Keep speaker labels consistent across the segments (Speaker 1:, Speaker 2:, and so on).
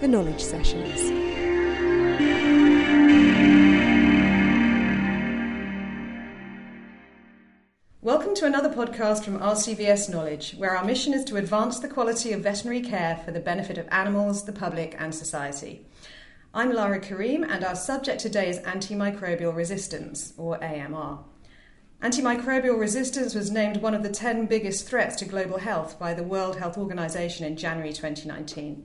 Speaker 1: the Knowledge Sessions.
Speaker 2: Welcome to another podcast from RCVS Knowledge, where our mission is to advance the quality of veterinary care for the benefit of animals, the public, and society. I'm Lara Karim, and our subject today is antimicrobial resistance, or AMR. Antimicrobial resistance was named one of the 10 biggest threats to global health by the World Health Organization in January 2019.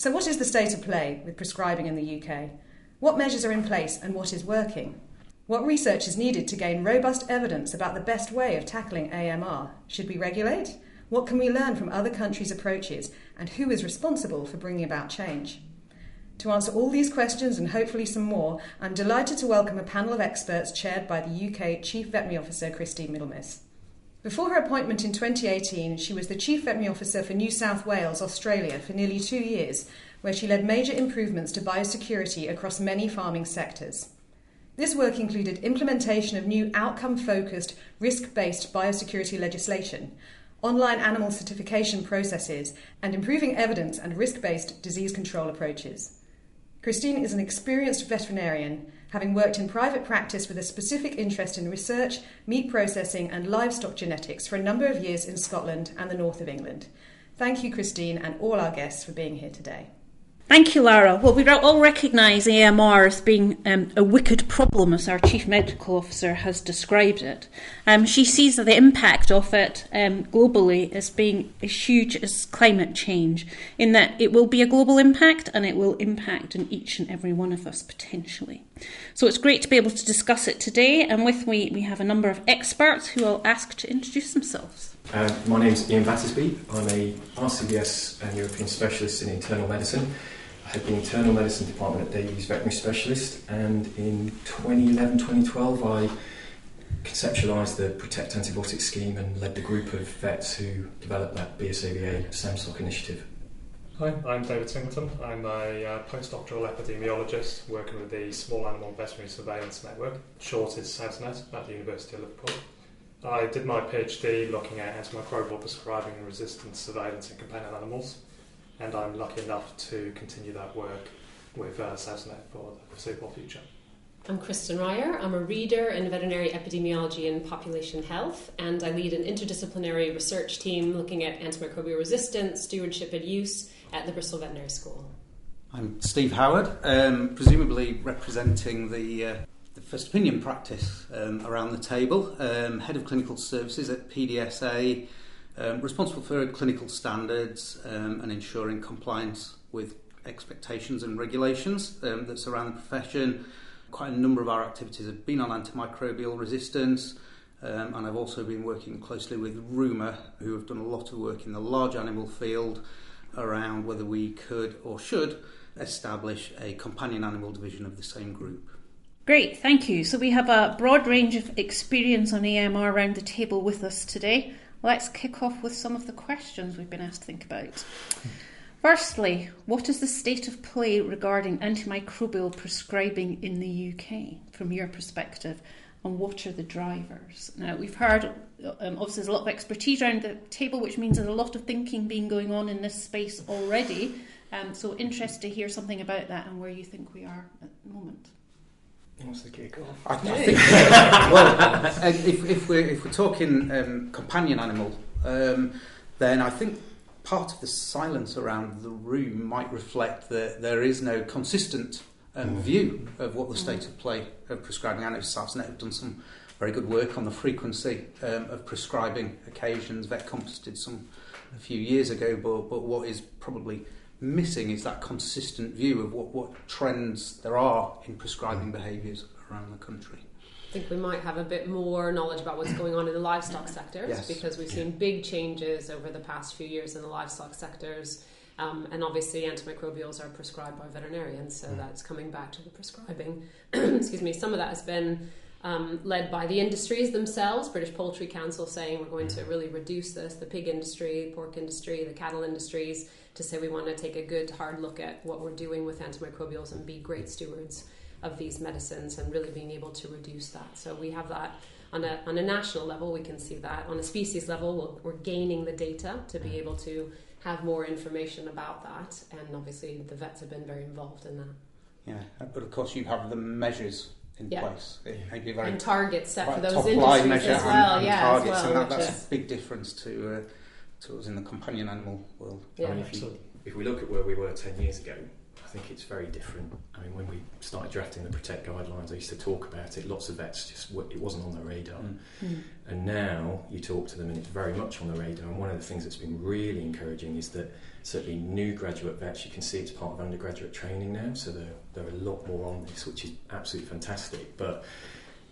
Speaker 2: So, what is the state of play with prescribing in the UK? What measures are in place and what is working? What research is needed to gain robust evidence about the best way of tackling AMR? Should we regulate? What can we learn from other countries' approaches? And who is responsible for bringing about change? To answer all these questions and hopefully some more, I'm delighted to welcome a panel of experts chaired by the UK Chief Veterinary Officer Christine Middlemiss. Before her appointment in 2018, she was the Chief Veterinary Officer for New South Wales, Australia, for nearly two years, where she led major improvements to biosecurity across many farming sectors. This work included implementation of new outcome focused, risk based biosecurity legislation, online animal certification processes, and improving evidence and risk based disease control approaches. Christine is an experienced veterinarian, having worked in private practice with a specific interest in research, meat processing, and livestock genetics for a number of years in Scotland and the north of England. Thank you, Christine, and all our guests for being here today.
Speaker 3: Thank you, Lara. Well, we all recognise AMR as being um, a wicked problem, as our Chief Medical Officer has described it. Um, she sees the impact of it um, globally as being as huge as climate change, in that it will be a global impact and it will impact in each and every one of us potentially. So it's great to be able to discuss it today, and with me we have a number of experts who I'll ask to introduce themselves.
Speaker 4: Uh, my name is Ian Battersby. I'm a RCVS and European specialist in internal medicine had the internal medicine department at Davies Veterinary Specialist, and in 2011 2012, I conceptualised the Protect Antibiotic Scheme and led the group of vets who developed that BSAVA SAMSOC initiative.
Speaker 5: Hi, I'm David Singleton. I'm a uh, postdoctoral epidemiologist working with the Small Animal Veterinary Surveillance Network, short is SAVSNet, at the University of Liverpool. I did my PhD looking at antimicrobial prescribing and resistance surveillance in companion animals and I'm lucky enough to continue that work with uh, SAVSNet for the foreseeable future.
Speaker 6: I'm Kristen Reyher. I'm a reader in veterinary epidemiology and population health, and I lead an interdisciplinary research team looking at antimicrobial resistance, stewardship, and use at the Bristol Veterinary School.
Speaker 7: I'm Steve Howard, um, presumably representing the, uh, the first opinion practice um, around the table, um, head of clinical services at PDSA um, responsible for clinical standards um, and ensuring compliance with expectations and regulations um, that surround the profession. Quite a number of our activities have been on antimicrobial resistance, um, and I've also been working closely with RUMA, who have done a lot of work in the large animal field around whether we could or should establish a companion animal division of the same group.
Speaker 3: Great, thank you. So we have a broad range of experience on AMR around the table with us today. Let's kick off with some of the questions we've been asked to think about. Firstly, what is the state of play regarding antimicrobial prescribing in the UK from your perspective? And what are the drivers? Now, we've heard um, obviously there's a lot of expertise around the table, which means there's a lot of thinking being going on in this space already. Um, so, interested to hear something about that and where you think we are at the moment.
Speaker 5: What's the off?
Speaker 7: I, I think, well, if, if, we're, if we're talking um, companion animal, um, then I think part of the silence around the room might reflect that there is no consistent um, mm. view of what the state of play of prescribing. I know SAVSNet have done some very good work on the frequency um, of prescribing occasions. VetCompass did some a few years ago, but, but what is probably missing is that consistent view of what, what trends there are in prescribing behaviours around the country.
Speaker 6: I think we might have a bit more knowledge about what's going on in the livestock sectors
Speaker 7: yes.
Speaker 6: because we've seen big changes over the past few years in the livestock sectors. Um, and obviously, antimicrobials are prescribed by veterinarians, so mm. that's coming back to the prescribing. Excuse me, some of that has been um, led by the industries themselves. British Poultry Council saying we're going to really reduce this, the pig industry, pork industry, the cattle industries to say we want to take a good hard look at what we're doing with antimicrobials and be great stewards of these medicines and really being able to reduce that. So we have that on a, on a national level, we can see that. On a species level, we're, we're gaining the data to be able to have more information about that. And obviously, the vets have been very involved in that.
Speaker 7: Yeah, but of course you have the measures in
Speaker 6: Yeah.
Speaker 7: place. It may be very
Speaker 6: And targets set for those
Speaker 7: top
Speaker 6: industries
Speaker 7: measure
Speaker 6: as well.
Speaker 7: and, and
Speaker 6: yeah, as
Speaker 7: targets,
Speaker 6: well,
Speaker 7: and that, that's
Speaker 6: is-
Speaker 7: a big difference to uh, to us in the companion animal world.
Speaker 6: Yeah.
Speaker 4: I mean, if, you,
Speaker 5: Absolutely.
Speaker 4: if we look at where we were 10 years ago, I think it's very different. I mean, when we started drafting the Protect guidelines, I used to talk about it. Lots of vets just, it wasn't on their radar.
Speaker 7: Mm.
Speaker 6: Mm.
Speaker 4: And now you talk to them and it's very much on the radar. And one of the things that's been really encouraging is that certainly new graduate vets, you can see it's part of undergraduate training now. So they're, they're a lot more on this, which is absolutely fantastic. But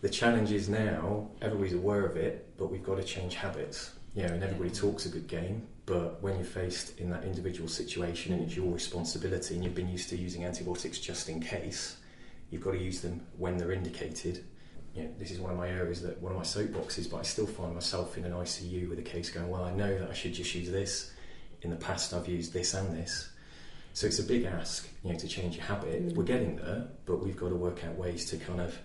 Speaker 4: the challenge is now, everybody's aware of it, but we've got to change habits. You know, and everybody talks a good game, but when you're faced in that individual situation and it's your responsibility and you've been used to using antibiotics just in case, you've got to use them when they're indicated you know, this is one of my areas that one of my soapboxes, but I still find myself in an ICU with a case going, well, I know that I should just use this. In the past, I've used this and this. So it's a big ask, you know, to change your habit.
Speaker 6: Mm.
Speaker 4: We're getting there, but we've got to work out ways to kind of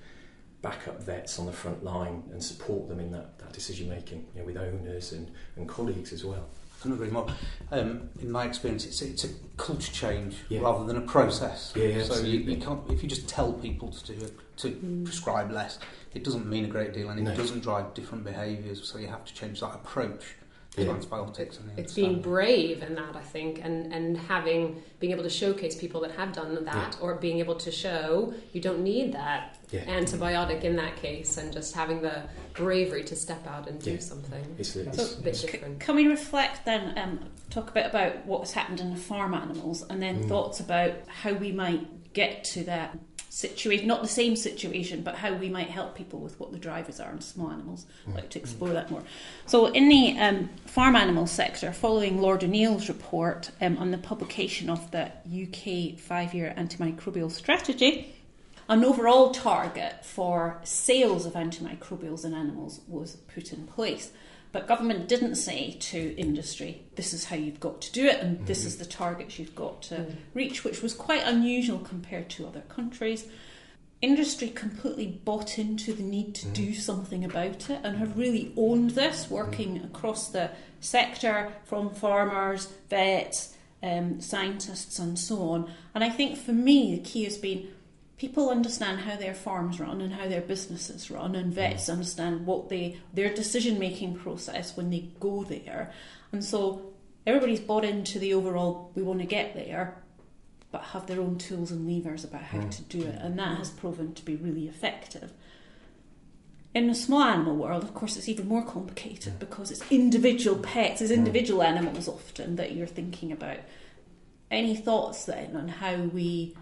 Speaker 4: back up vets on the front line and support them in that, that decision making, you know, with owners and, and colleagues as well.
Speaker 7: Couldn't agree more. Um, in my experience, it's, it's a culture change
Speaker 4: Yeah.
Speaker 7: rather than a process.
Speaker 4: Yeah, yeah,
Speaker 7: so you, you can't if you just tell people to do it, to
Speaker 6: Mm.
Speaker 7: prescribe less, it doesn't mean a great deal, and it
Speaker 4: No.
Speaker 7: doesn't drive different behaviours. So you have to change that approach to
Speaker 4: Yeah.
Speaker 7: antibiotics. And the
Speaker 6: it's being brave in that I think and and having being able to showcase people that have done that or being able to show you don't need that
Speaker 4: Yeah.
Speaker 6: antibiotic in that case and just having the bravery to step out and do something
Speaker 4: It's, a-
Speaker 6: that's
Speaker 4: it's,
Speaker 6: a bit
Speaker 3: C-
Speaker 6: different
Speaker 3: Can we reflect then, um, talk a bit about what's happened in the farm animals and then
Speaker 4: Mm.
Speaker 3: thoughts about how we might get to that situation, not the same situation, but how we might help people with what the drivers are in small animals. I'd like to explore that more. So, in the um, farm animal sector, following Lord O'Neill's report um, on the publication of the UK five year antimicrobial strategy, an overall target for sales of antimicrobials in animals was put in place. But government didn't say to industry, this is how you've got to do it, and this is the targets you've got to
Speaker 6: Mm.
Speaker 3: reach, which was quite unusual compared to other countries. Industry completely bought into the need to do something about it and have really owned this, working across the sector from farmers, vets, um, scientists, and so on. And I think for me, the key has been people understand how their farms run and how their businesses run, and vets mm. understand what they their decision making process when they go there. And so everybody's bought into the overall we want to get there, but have their own tools and levers about how
Speaker 4: Mm.
Speaker 3: to do it, and that has proven to be really effective. In the small animal world, of course, it's even more complicated mm. because it's individual pets, it's mm. individual animals often that you're thinking about. Any thoughts then on how we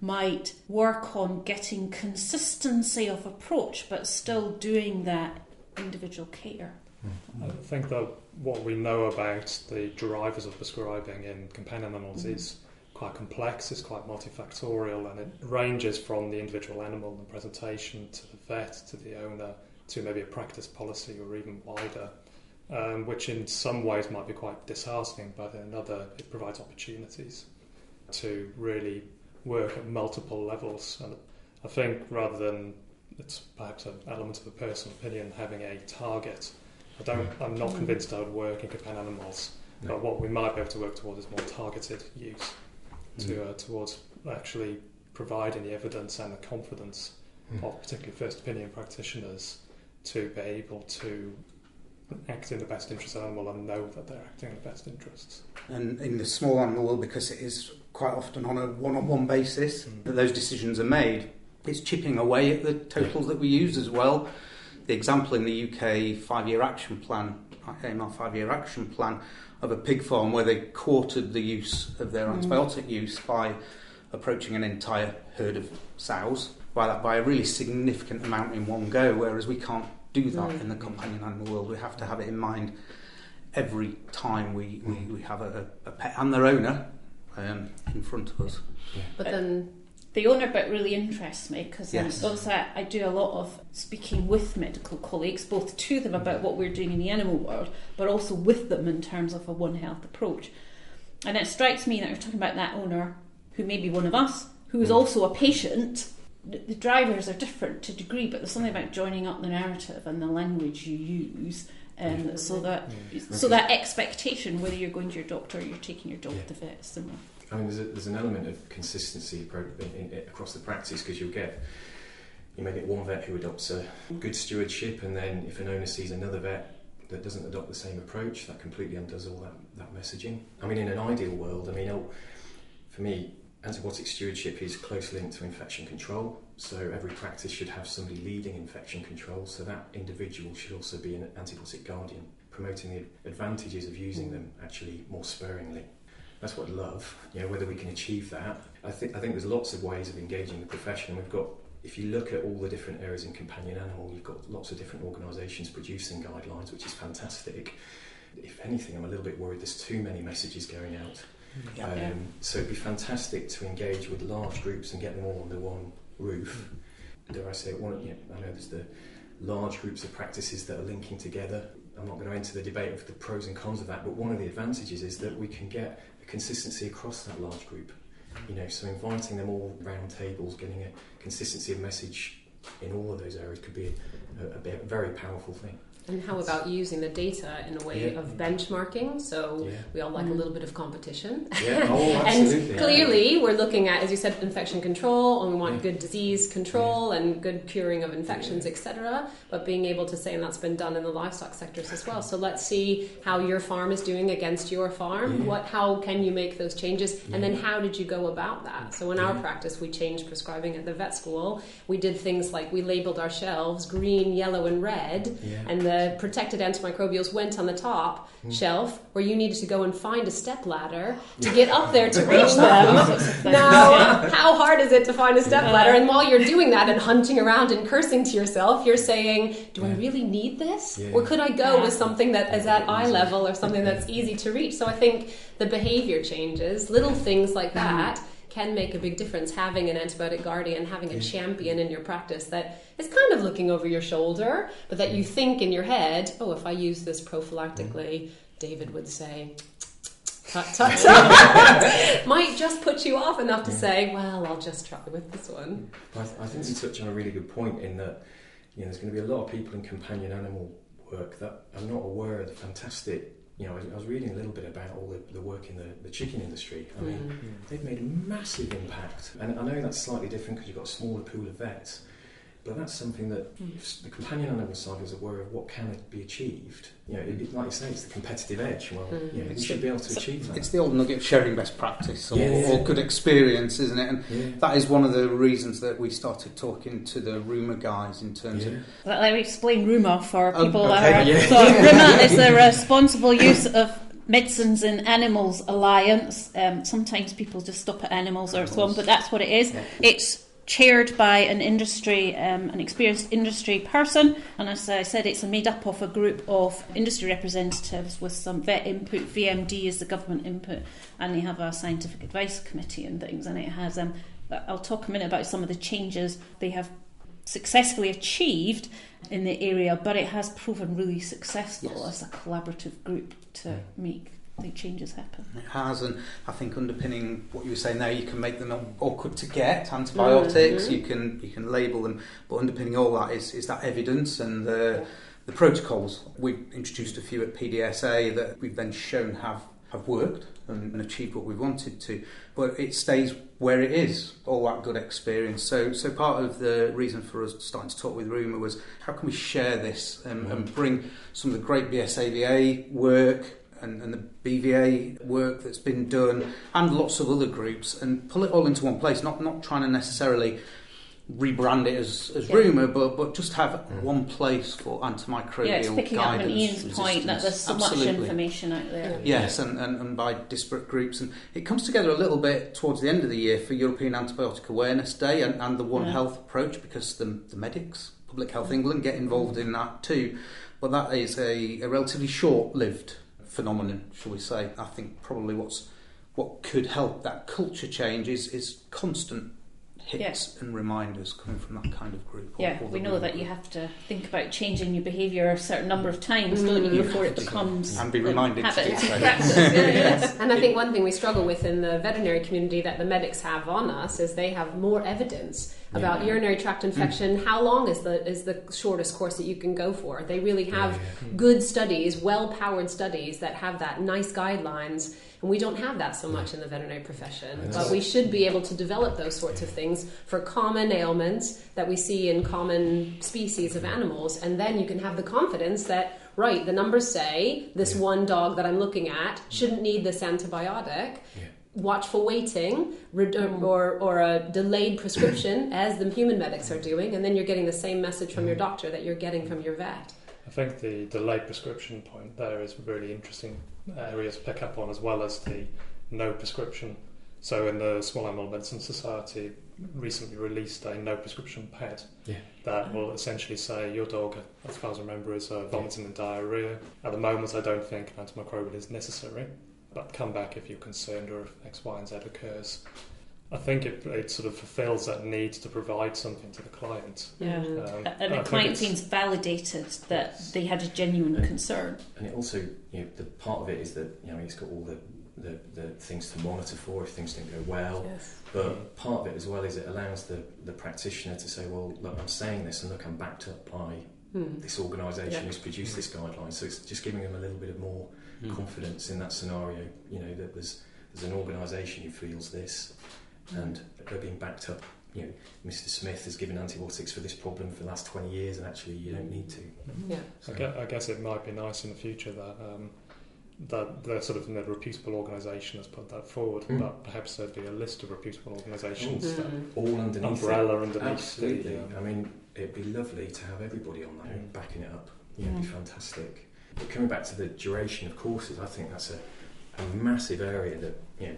Speaker 3: might work on getting consistency of approach but still doing that individual care?
Speaker 5: I think that what we know about the drivers of prescribing in companion animals
Speaker 3: Mhm.
Speaker 5: is quite complex, it's quite multifactorial, and it ranges from the individual animal and presentation to the vet, to the owner, to maybe a practice policy or even wider, um, which in some ways might be quite disheartening, but in another, it provides opportunities to really work at multiple levels. And I think rather than it's perhaps an element of a personal opinion having a target I don't. I'm not convinced I would work in companion animals.
Speaker 4: No.
Speaker 5: But what we might be able to work towards is more targeted use, to uh, towards actually providing the evidence and the confidence
Speaker 4: Mm.
Speaker 5: of particularly first opinion practitioners to be able to act in the best interest of the animal and know that they're acting in the best interests.
Speaker 7: And in the small animal world, because it is quite often on a one-on-one basis
Speaker 5: Mm.
Speaker 7: that those decisions are made, it's chipping away at the totals that we use as well. The example in the UK five-year action plan, AMR five-year action plan, of a pig farm where they quartered the use of their
Speaker 3: Mm.
Speaker 7: antibiotic use by approaching an entire herd of sows by that by a really significant amount in one go, whereas we can't do that
Speaker 6: Mm.
Speaker 7: in the companion animal world. We have to have it in mind every time we, we,
Speaker 4: Mm.
Speaker 7: we have a, a pet and their owner um, in front of us.
Speaker 6: but then
Speaker 3: The owner bit really interests me because
Speaker 7: Yes.
Speaker 3: also I, I do a lot of speaking with medical colleagues, both to them about what we're doing in the animal world, but also with them in terms of a One Health approach. And it strikes me that you're talking about that owner who may be one of us, who is
Speaker 4: Mm.
Speaker 3: also a patient, the drivers are different to degree, but there's something about joining up the narrative and the language you use. Um, so that
Speaker 4: Yeah.
Speaker 3: so that expectation, whether you're going to your doctor or you're taking your dog
Speaker 4: Yeah.
Speaker 3: to the vet, is similar.
Speaker 4: I mean, there's, a, there's an element of consistency pro- in, in, across the practice because you'll get you may get one vet who adopts a good stewardship, and then if an owner sees another vet that doesn't adopt the same approach, that completely undoes all that, that messaging. I mean, in an ideal world, I mean, oh, for me, antibiotic stewardship is closely linked to infection control. So every practice should have somebody leading infection control. So that individual should also be an antibiotic guardian, promoting the advantages of using them actually more sparingly. That's what I love. You know, whether we can achieve that, I think I think there's lots of ways of engaging the profession. We've got, if you look at all the different areas in companion animal, you've got lots of different organisations producing guidelines, which is fantastic. If anything, I'm a little bit worried there's too many messages going out.
Speaker 7: Yeah.
Speaker 4: Um. So it'd be fantastic to engage with large groups and get them all the one roof. Dare I say it? One, know, I know there's the large groups of practices that are linking together. I'm not going to enter the debate of the pros and cons of that, but one of the advantages is that we can get a consistency across that large group. You know, so inviting them all round tables, getting a consistency of message in all of those areas could be a, a, a very powerful thing.
Speaker 6: And how about using the data in a way
Speaker 4: Yeah.
Speaker 6: of benchmarking? So
Speaker 4: Yeah.
Speaker 6: we all like a
Speaker 3: Mm.
Speaker 6: little bit of competition.
Speaker 4: Yeah. Oh, absolutely.
Speaker 6: And clearly, we're looking at, as you said, infection control, and we want
Speaker 4: Yeah.
Speaker 6: good disease control and good curing of infections, etc. But being able to say, and that's been done in the livestock sectors as well. So let's see how your farm is doing against your farm.
Speaker 4: Yeah.
Speaker 6: What, how can you make those changes, and then how did you go about that? So in our practice, we changed prescribing at the vet school. We did things like we labeled our shelves green, yellow, and red
Speaker 4: Yeah.
Speaker 6: and the protected antimicrobials went on the top
Speaker 4: Mm.
Speaker 6: shelf where you needed to go and find a step ladder to get up there to reach them.
Speaker 3: sorts of things.
Speaker 6: Now, how hard is it to find a step ladder? And while you're doing that and hunting around and cursing to yourself, you're saying, Do I really need this?
Speaker 4: Yeah.
Speaker 6: Or could I go
Speaker 3: Yeah.
Speaker 6: with something that is at eye level or something that's easy to reach? So I think the behavior changes, little things like that. Can make a big difference having an antibiotic guardian, having a champion in your practice that is kind of looking over your shoulder, but that you think in your head, oh, if I use this prophylactically, David would say, tut tut tut, might just put you off enough to
Speaker 4: Yeah.
Speaker 6: say, well, I'll just try with this one.
Speaker 4: I, I think you touch on a really good point in that you know there's going to be a lot of people in companion animal work that are not aware of the fantastic. You know, I was, I was reading a little bit about all the, the work in the, the chicken industry. I mean,
Speaker 6: Mm.
Speaker 4: they've made a massive impact, and I know that's slightly different because you've got a smaller pool of vets. But that's something that
Speaker 6: Mm.
Speaker 4: if the companion animal side is aware of what can it be achieved. You know, it, it- like you say, it's the competitive edge. Well,
Speaker 6: Mm.
Speaker 4: you know, we should
Speaker 7: the-
Speaker 4: be able to achieve that.
Speaker 7: It's the old nugget of sharing best practice or,
Speaker 4: Yeah, yeah.
Speaker 7: or good experience, isn't it? And
Speaker 4: yeah.
Speaker 7: that is one of the reasons that we started talking to the RUMA guys in terms
Speaker 4: yeah.
Speaker 7: of
Speaker 3: Let let me explain RUMA for
Speaker 7: Oh,
Speaker 3: people
Speaker 7: okay,
Speaker 3: that are.
Speaker 4: yeah.
Speaker 3: So RUMA is the Responsible Use of Medicines in Animals Alliance. Um, sometimes people just stop at animals or so on, but that's what it is.
Speaker 4: Yeah.
Speaker 3: It's chaired by an industry, um, an experienced industry person, and as I said, it's made up of a group of industry representatives with some vet input. VMD is the government input, and they have a scientific advice committee and things, and it has. Um, I'll talk a minute about some of the changes they have successfully achieved in the area, but it has proven really successful
Speaker 7: Yes.
Speaker 3: as a collaborative group to make the changes happen.
Speaker 7: It has, and I think underpinning what you were saying there, you can make them awkward to get antibiotics.
Speaker 6: Mhm.
Speaker 7: You can you can label them, but underpinning all that is is that evidence and the the protocols. We've introduced a few at PDSA that we've then shown have have worked and, and achieved what we wanted to, but it stays where it is. All that good experience. So so part of the reason for us starting to talk with RUMA was how can we share this um, and bring some of the great BSAVA work and, and the BVA work that's been done and lots of other groups and pull it all into one place, not not trying to necessarily rebrand it as, as
Speaker 6: Yeah.
Speaker 7: RUMA, but, but just have
Speaker 4: Mm.
Speaker 7: one place for antimicrobial
Speaker 3: yeah, it's picking up on Ian's point that there's so much information out there.
Speaker 7: Yes, and, and, and by disparate groups. And it comes together a little bit towards the end of the year for European Antibiotic Awareness Day and, and the One
Speaker 3: Yeah.
Speaker 7: Health approach because the, the medics, Public Health England, get involved in that too. But that is a, a relatively short lived phenomenon, shall we say. I think probably what's what could help that culture change is, is constant hits and reminders coming from that kind of group. or-
Speaker 3: Yeah,
Speaker 7: or
Speaker 3: we know
Speaker 7: real
Speaker 3: that you have to think about changing your behaviour a certain number of times, don't you,
Speaker 6: Mm.
Speaker 3: before it becomes
Speaker 7: And be
Speaker 3: a
Speaker 7: reminded to do so.
Speaker 3: Yeah, yeah.
Speaker 6: Yes, and I think one thing we struggle with in the veterinary community that the medics have on us is they have more evidence about
Speaker 4: Yeah.
Speaker 6: urinary tract infection. How long is the is the shortest course that you can go for? They really have
Speaker 4: Yeah,
Speaker 6: good studies, well powered studies that have that nice guidelines. And we don't have that so much in the veterinary profession.
Speaker 4: And
Speaker 6: But we should be able to develop those sorts of things for common ailments that we see in common species of animals. And then you can have the confidence that, right, the numbers say this
Speaker 4: Yeah.
Speaker 6: one dog that I'm looking at shouldn't need this antibiotic.
Speaker 4: Yeah.
Speaker 6: Watchful waiting um, mm. or, or a delayed prescription, as the human medics are doing, and then you're getting the same message from your mm. doctor that you're getting from your vet.
Speaker 5: I think the delayed prescription point there is really interesting area to pick up on, as well as the no prescription. So, in the Small Animal Medicine Society, recently released a no prescription pad
Speaker 4: Yeah.
Speaker 5: that will essentially say your dog, as far as I remember, is uh, vomiting and diarrhea. At the moment, I don't think antimicrobial is necessary, but come back if you're concerned or if X, Y, and Z occurs. I think it, it sort of fulfills that need to provide something to the client.
Speaker 3: Yeah.
Speaker 6: Mhm.
Speaker 5: Um,
Speaker 3: And the client
Speaker 5: it's-
Speaker 3: seems validated that they had a genuine concern.
Speaker 4: And it also, you know, the part of it is that you know it's got all the, the, the things to monitor for if things don't go well.
Speaker 6: Yes.
Speaker 4: But part of it as well is it allows the, the practitioner to say, well, look, I'm saying this and look, I'm backed up by
Speaker 6: Hmm.
Speaker 4: this organisation
Speaker 6: Yeah.
Speaker 4: who's produced this guideline. So it's just giving them a little bit of more
Speaker 7: Mm.
Speaker 4: confidence in that scenario. You know, that there's there's an organisation who feels this, and they're being backed up. You know, Mr. Smith has given antibiotics for this problem for the last 20 years, and actually you don't need to.
Speaker 6: Yeah.
Speaker 4: So,
Speaker 5: I guess, I guess it might be nice in the future that um, that the sort of the reputable organisation has put that forward,
Speaker 4: Mm.
Speaker 5: but perhaps there'd be a list of reputable organisations, that
Speaker 6: Mm.
Speaker 4: all underneath it.
Speaker 5: umbrella underneath
Speaker 4: Absolutely.
Speaker 5: the. Um,
Speaker 4: I mean, it'd be lovely to have everybody on there
Speaker 5: Mm.
Speaker 4: backing it up. Yeah, it'd be fantastic. But coming back to the duration of courses, I think that's a, a massive area that you know,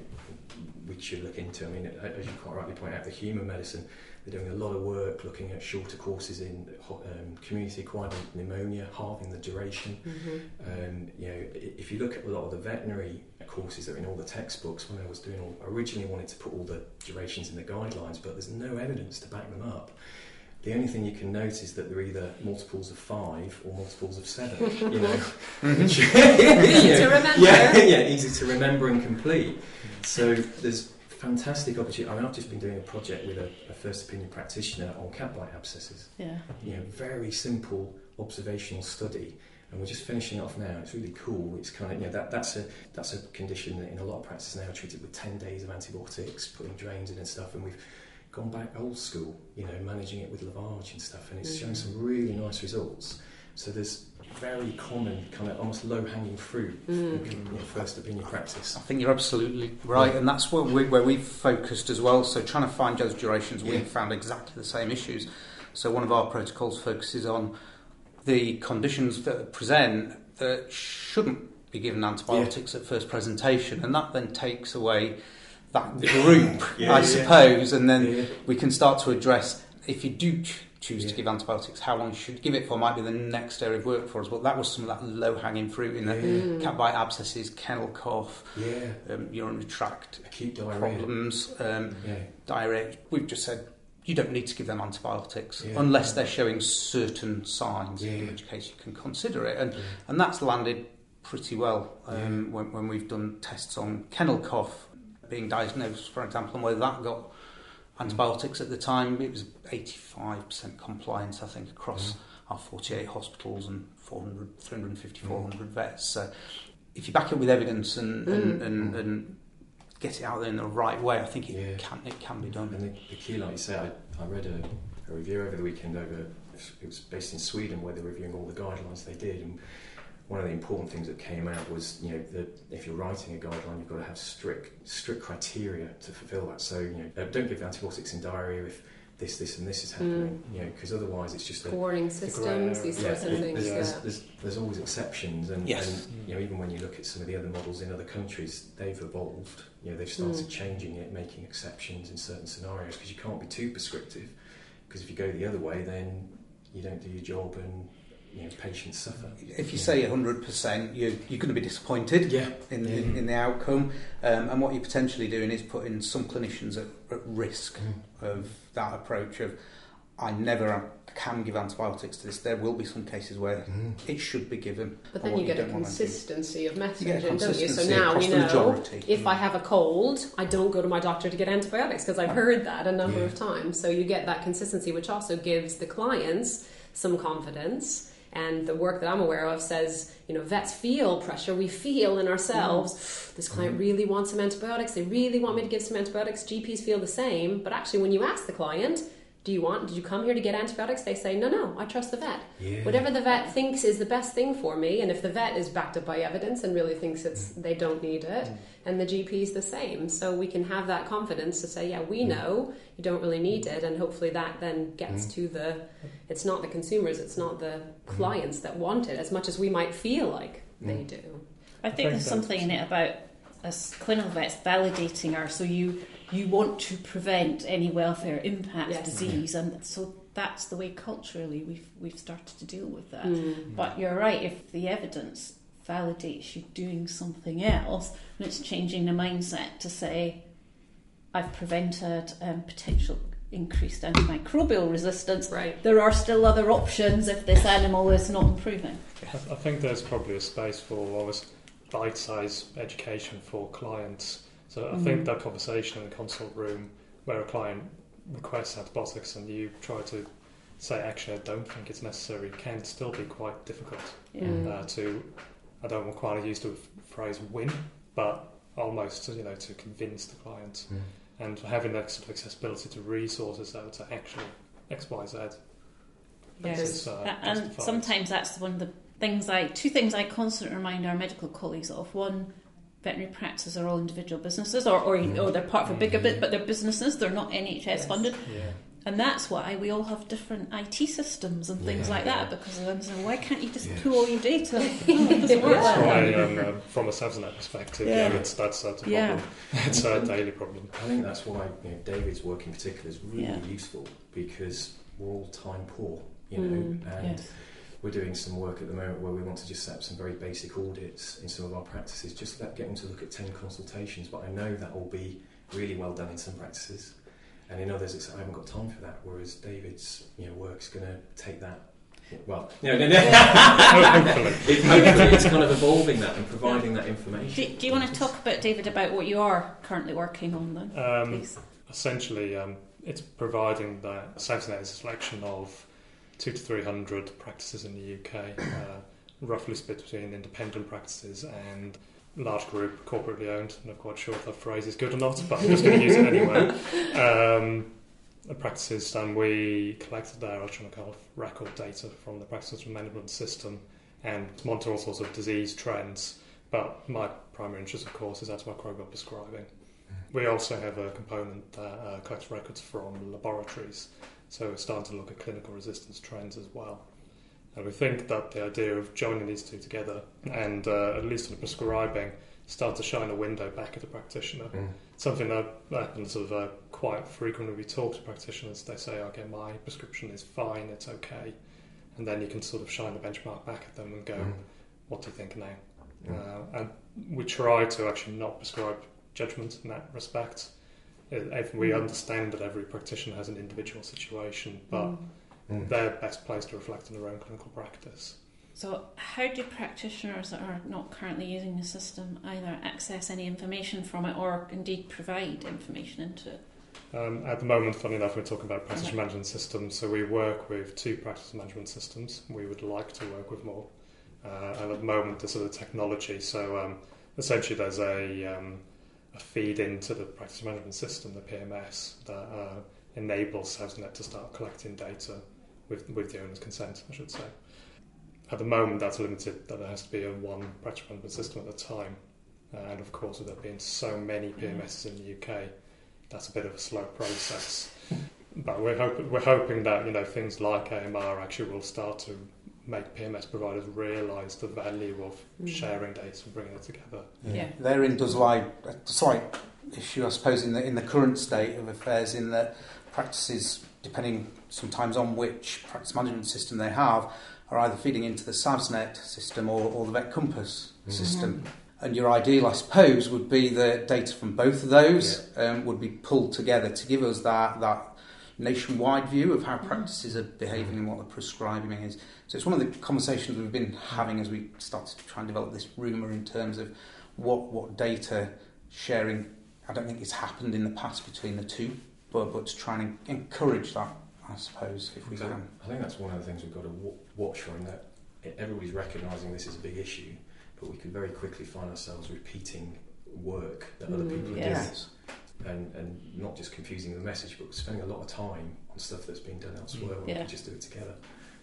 Speaker 4: we should look into. I mean, as you quite rightly point out, the human medicine, they're doing a lot of work looking at shorter courses in um, community-acquired pneumonia, halving the duration.
Speaker 6: Mhm.
Speaker 4: Um, you know, if you look at a lot of the veterinary courses that are in all the textbooks, when I was doing all, I originally wanted to put all the durations in the guidelines, but there's no evidence to back them up. The only thing you can note is that they're either multiples of five or multiples of seven. You know, Which- mm-hmm.
Speaker 6: Easy to remember.
Speaker 4: yeah, yeah, easy to remember and complete. So there's fantastic opportunity. I mean, I've just been doing a project with a, a first opinion practitioner on cat bite abscesses
Speaker 3: Yeah.
Speaker 4: you know, very simple observational study, and we're just finishing it off now. It's really cool. It's kind of you know that that's a that's a condition that in a lot of practice now treated with ten days of antibiotics, putting drains in and stuff, and we've gone back old school, you know, managing it with lavage and stuff, and it's shown some really nice results. So there's very common kind of almost low hanging fruit
Speaker 6: Mm.
Speaker 4: in you know, first opinion practice.
Speaker 7: I think you're absolutely right, and that's where, we, where we've focused as well. So, trying to find those durations,
Speaker 4: Yeah.
Speaker 7: we've found exactly the same issues. So, one of our protocols focuses on the conditions that present that shouldn't be given antibiotics at first presentation, and that then takes away that group,
Speaker 4: Yeah,
Speaker 7: I
Speaker 4: yeah.
Speaker 7: suppose, and then
Speaker 4: Yeah.
Speaker 7: we can start to address if you do ch- choose
Speaker 4: Yeah.
Speaker 7: to give antibiotics, how long you should give it for might be the next area of work for us. But that was some of that low hanging fruit in the
Speaker 4: Yeah.
Speaker 6: Mm.
Speaker 7: cat bite abscesses, kennel cough,
Speaker 4: Yeah,
Speaker 7: um, urinary tract
Speaker 4: acute diarrhea.
Speaker 7: problems, um,
Speaker 4: Yeah,
Speaker 7: diarrhea. We've just said you don't need to give them antibiotics
Speaker 4: Yeah.
Speaker 7: unless they're showing certain signs,
Speaker 4: Yeah.
Speaker 7: in which case you can consider it. And,
Speaker 4: yeah.
Speaker 7: and that's landed pretty well um,
Speaker 4: Yeah.
Speaker 7: when, when we've done tests on kennel cough being diagnosed, for example, and whether that got antibiotics at the time. It was 85% compliance, I think, across our 48 hospitals and 400, 350,
Speaker 4: Mm.
Speaker 7: 400 vets. So if you back it with evidence and, and,
Speaker 6: Mm.
Speaker 7: and, and get it out there in the right way, I think it,
Speaker 4: Yeah.
Speaker 7: can, it can be done.
Speaker 4: And the, the key, like you say, I, I read a, a review over the weekend over, it was based in Sweden where they're reviewing all the guidelines they did. And one of the important things that came out was, you know, that if you're writing a guideline, you've got to have strict, strict criteria to fulfill that. So, you know, uh, don't give antibiotics in diarrhea if this, this, and this is happening, you know, because otherwise it's just a,
Speaker 6: Warning systems, these
Speaker 4: yeah,
Speaker 6: sorts of
Speaker 4: there's,
Speaker 6: things.
Speaker 4: there's,
Speaker 6: Yeah.
Speaker 4: there's, there's always exceptions, and,
Speaker 7: Yes.
Speaker 4: and you know even when you look at some of the other models in other countries, they've evolved. You know they've started
Speaker 6: Mm.
Speaker 4: changing it, making exceptions in certain scenarios because you can't be too prescriptive. Because if you go the other way, then you don't do your job, and you know, patients suffer.
Speaker 7: If you say 100%, you, you're going to be disappointed
Speaker 4: Yeah.
Speaker 7: in,
Speaker 4: Yeah.
Speaker 7: in, in the outcome. Um, and what you're potentially doing is putting some clinicians at, at risk
Speaker 4: Mm.
Speaker 7: of that approach of, I never can give antibiotics to this. There will be some cases where
Speaker 4: Mm.
Speaker 7: it should be given.
Speaker 6: But
Speaker 7: or
Speaker 6: then
Speaker 7: what
Speaker 6: you get a
Speaker 7: don't want to do.
Speaker 6: consistency of
Speaker 7: You get
Speaker 6: messaging, don't you? So now we
Speaker 7: the
Speaker 6: know
Speaker 7: majority.
Speaker 6: if I have a cold, I don't go to my doctor to get antibiotics because I've heard that a number
Speaker 4: Yeah.
Speaker 6: of times. So you get that consistency, which also gives the clients some confidence. And the work that I'm aware of says, you know, vets feel pressure. We feel in ourselves, this client mm-hmm. really wants some antibiotics. They really want me to give some antibiotics. GPs feel the same. But actually, when you ask the client, do you want, did you come here to get antibiotics? They say, no, no, I trust the vet.
Speaker 4: Yeah.
Speaker 6: Whatever the vet thinks is the best thing for me, and if the vet is backed up by evidence and really thinks it's mm. they don't need it, mm. and the GP is the same, so we can have that confidence to say, yeah, we mm. know you don't really need it, and hopefully that then gets
Speaker 4: Mm.
Speaker 6: to the. It's not the consumers, it's not the clients that want it as much as we might feel like they
Speaker 4: Mm.
Speaker 6: do.
Speaker 3: I think
Speaker 5: think
Speaker 3: there's something in it about as clinical vets validating our so you you want to prevent any welfare impact
Speaker 6: Yes.
Speaker 3: disease and so that's the way culturally we've we've started to deal with that.
Speaker 6: Mm.
Speaker 3: But you're right, if the evidence validates you doing something else, and it's changing the mindset to say, I've prevented um, potential increased antimicrobial resistance.
Speaker 6: Right.
Speaker 3: There are still other options if this animal is not improving.
Speaker 5: I, I think there's probably a space for almost bite-sized education for clients. So I think
Speaker 3: Mm.
Speaker 5: that conversation in the consult room where a client requests antibiotics and you try to say, actually, I don't think it's necessary, can still be quite difficult
Speaker 6: Mm.
Speaker 5: uh, to. I don't quite to use the phrase win, but almost you know to convince the client
Speaker 4: Mm.
Speaker 5: and having that sort of accessibility to resources that to actually X Y Z.
Speaker 3: Yes.
Speaker 5: is, uh,
Speaker 3: Uh, and
Speaker 5: justified.
Speaker 3: sometimes that's one of the things I two things I constantly remind our medical colleagues of. One, veterinary practices are all individual businesses, or or,
Speaker 4: Mm.
Speaker 3: or they're part of a bigger bit, but they're businesses. They're not NHS
Speaker 6: Yes.
Speaker 3: funded,
Speaker 5: Yeah.
Speaker 3: and that's why we all have different IT systems and things
Speaker 4: Yeah.
Speaker 3: like that. Because I'm So why can't you just
Speaker 4: Yeah.
Speaker 3: pull all your data? It doesn't work
Speaker 5: That's why, um, um, from a Savsnet perspective,
Speaker 3: Yeah.
Speaker 5: yeah, it's, that's, that's a problem.
Speaker 3: Yeah.
Speaker 5: it's a daily problem.
Speaker 4: I think that's why you know, David's work in particular is really
Speaker 3: Yeah.
Speaker 4: useful because we're all time poor, you know,
Speaker 6: Mm,
Speaker 4: and
Speaker 3: Yes.
Speaker 4: We're doing some work at the moment where we want to just set up some very basic audits in some of our practices, just let, get them to look at 10 consultations. But I know that will be really well done in some practices, and in others, it's, I haven't got time for that. Whereas David's you know, work's going to take that. Well, no, no, no.
Speaker 5: Hopefully.
Speaker 4: It, hopefully, it's kind of evolving that and providing that information.
Speaker 3: Do, do you want to talk about David about what you are currently working on then,
Speaker 5: Um, essentially, um, it's providing that Savsnet is a selection of two to three hundred practices in the UK, uh, roughly split between independent practices and large group, corporately owned. I'm not quite sure if that phrase is good or not, but I'm just going to use it anyway. Um, the practices, and we collected their electronic health record data from the practice management system and monitor all sorts of disease trends. But my primary interest, of course, is antimicrobial prescribing. We also have a component that uh, collects records from laboratories, so we're starting to look at clinical resistance trends as well. And we think that the idea of joining these two together and, uh, at least in prescribing, start to shine a window back at the practitioner.
Speaker 4: Mm.
Speaker 5: Something that happens sort of, uh, quite frequently. We talk to practitioners, they say, okay, my prescription is fine, it's okay. And then you can sort of shine the benchmark back at them and go,
Speaker 4: Mm.
Speaker 5: what do you think now?
Speaker 4: Mm.
Speaker 5: Uh, and we try to actually not prescribe judgment in that respect. If we
Speaker 3: Mm.
Speaker 5: understand that every practitioner has an individual situation, but
Speaker 4: Mm.
Speaker 5: they're best placed to reflect in their own clinical practice.
Speaker 3: So, how do practitioners that are not currently using the system either access any information from it or indeed provide information into it?
Speaker 5: Um, at the moment, funny enough, we're talking about practice management systems. So we work with two practice management systems. We would like to work with more. Uh, and at the moment, there's sort of technology. So um, essentially, there's a, um, a feed into the practice management system, the PMS, that uh, enables Savsnet to start collecting data with, with the owner's consent, I should say. At the moment, that's limited, that there has to be a one practice management system at a time. And of course, with there being so many PMSs in the UK, that's a bit of a slow process. but we're hoping we're hoping that you know things like AMR actually will start to make PMS providers realise the value of
Speaker 6: Mm.
Speaker 5: sharing data and bringing it together.
Speaker 3: Yeah.
Speaker 7: Therein does lie a slight issue, I suppose, in the in the current state of affairs, in that practices, depending sometimes on which practice management system they have, are either feeding into the SAVSNet system or, or the Vet Compass mm-hmm. system. And your ideal, I suppose, would be the data from both of those yeah. um, would be pulled together to give us that, that nationwide view of how mm-hmm. practices are behaving and what the prescribing is. So it's one of the conversations we've been having as we started to try and develop this RUMA in terms of what, what data sharing, I don't think it's happened in the past between the two, but, but to try and encourage that, I suppose, if we can.
Speaker 4: I think that's one of the things we've got to watch for, in that everybody's recognising this is a big issue, but we could very quickly find ourselves repeating work that mm, other people are yes. doing. And, and not just confusing the message, but spending a lot of time on stuff that's being done elsewhere. Mm. Yeah. We just do it together.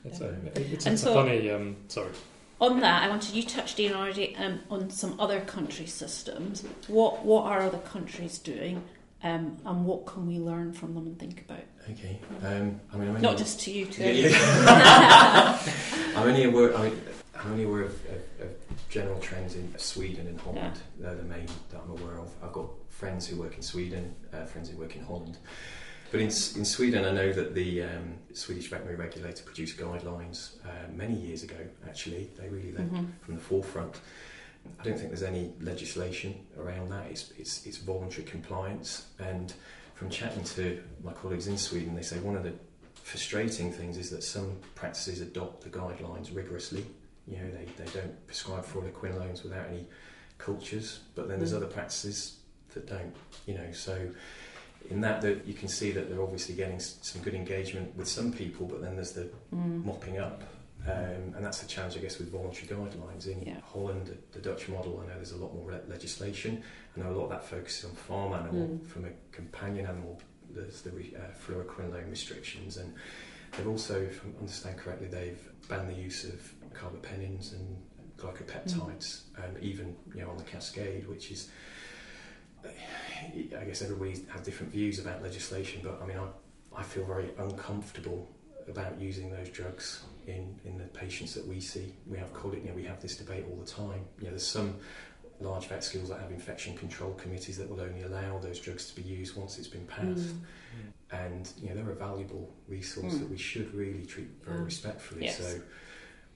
Speaker 5: It's, a, it's, it's so, a funny. Um, sorry
Speaker 3: on that, I wanted you touched in already um, on some other country systems. What what are other countries doing, um, and what can we learn from them and think about?
Speaker 4: Okay, um, I mean,
Speaker 3: I'm not just to you too. Yeah,
Speaker 4: yeah. I'm only aware. I mean, I'm only aware of, of, of, general trends in Sweden and Holland. Yeah. They're the main that I'm aware of. I've got friends who work in Sweden, uh, friends who work in Holland. But in, in Sweden, I know that the um, Swedish veterinary regulator produced guidelines uh, many years ago, actually. They really led mm-hmm. from the forefront. I don't think there's any legislation around that. It's, it's, it's voluntary compliance. And from chatting to my colleagues in Sweden, they say one of the frustrating things is that some practices adopt the guidelines rigorously. You know, they, they don't prescribe fluoroquinolones without any cultures, but then there's mm. other practices that don't, you know, so in that that you can see that they're obviously getting some good engagement with some people, but then there's the mm. mopping up. Um, and that's the challenge, I guess, with voluntary guidelines. In yeah. Holland, the, the, Dutch model, I know there's a lot more legislation. I know a lot of that focuses on farm animal. Mm. From a companion animal, there's the uh, fluoroquinolone restrictions. And they've also, if I understand correctly, they've banned the use of carbapenems and glycopeptides, mm. um, even you know on the cascade, which is I guess everybody has different views about legislation, but I mean, I, I feel very uncomfortable about using those drugs in, in the patients that we see. We have called it, you know, we have this debate all the time. You know, there's some large vet schools that have infection control committees that will only allow those drugs to be used once it's been passed. Mm. And you know, they're a valuable resource mm. that we should really treat very respectfully. Yes. So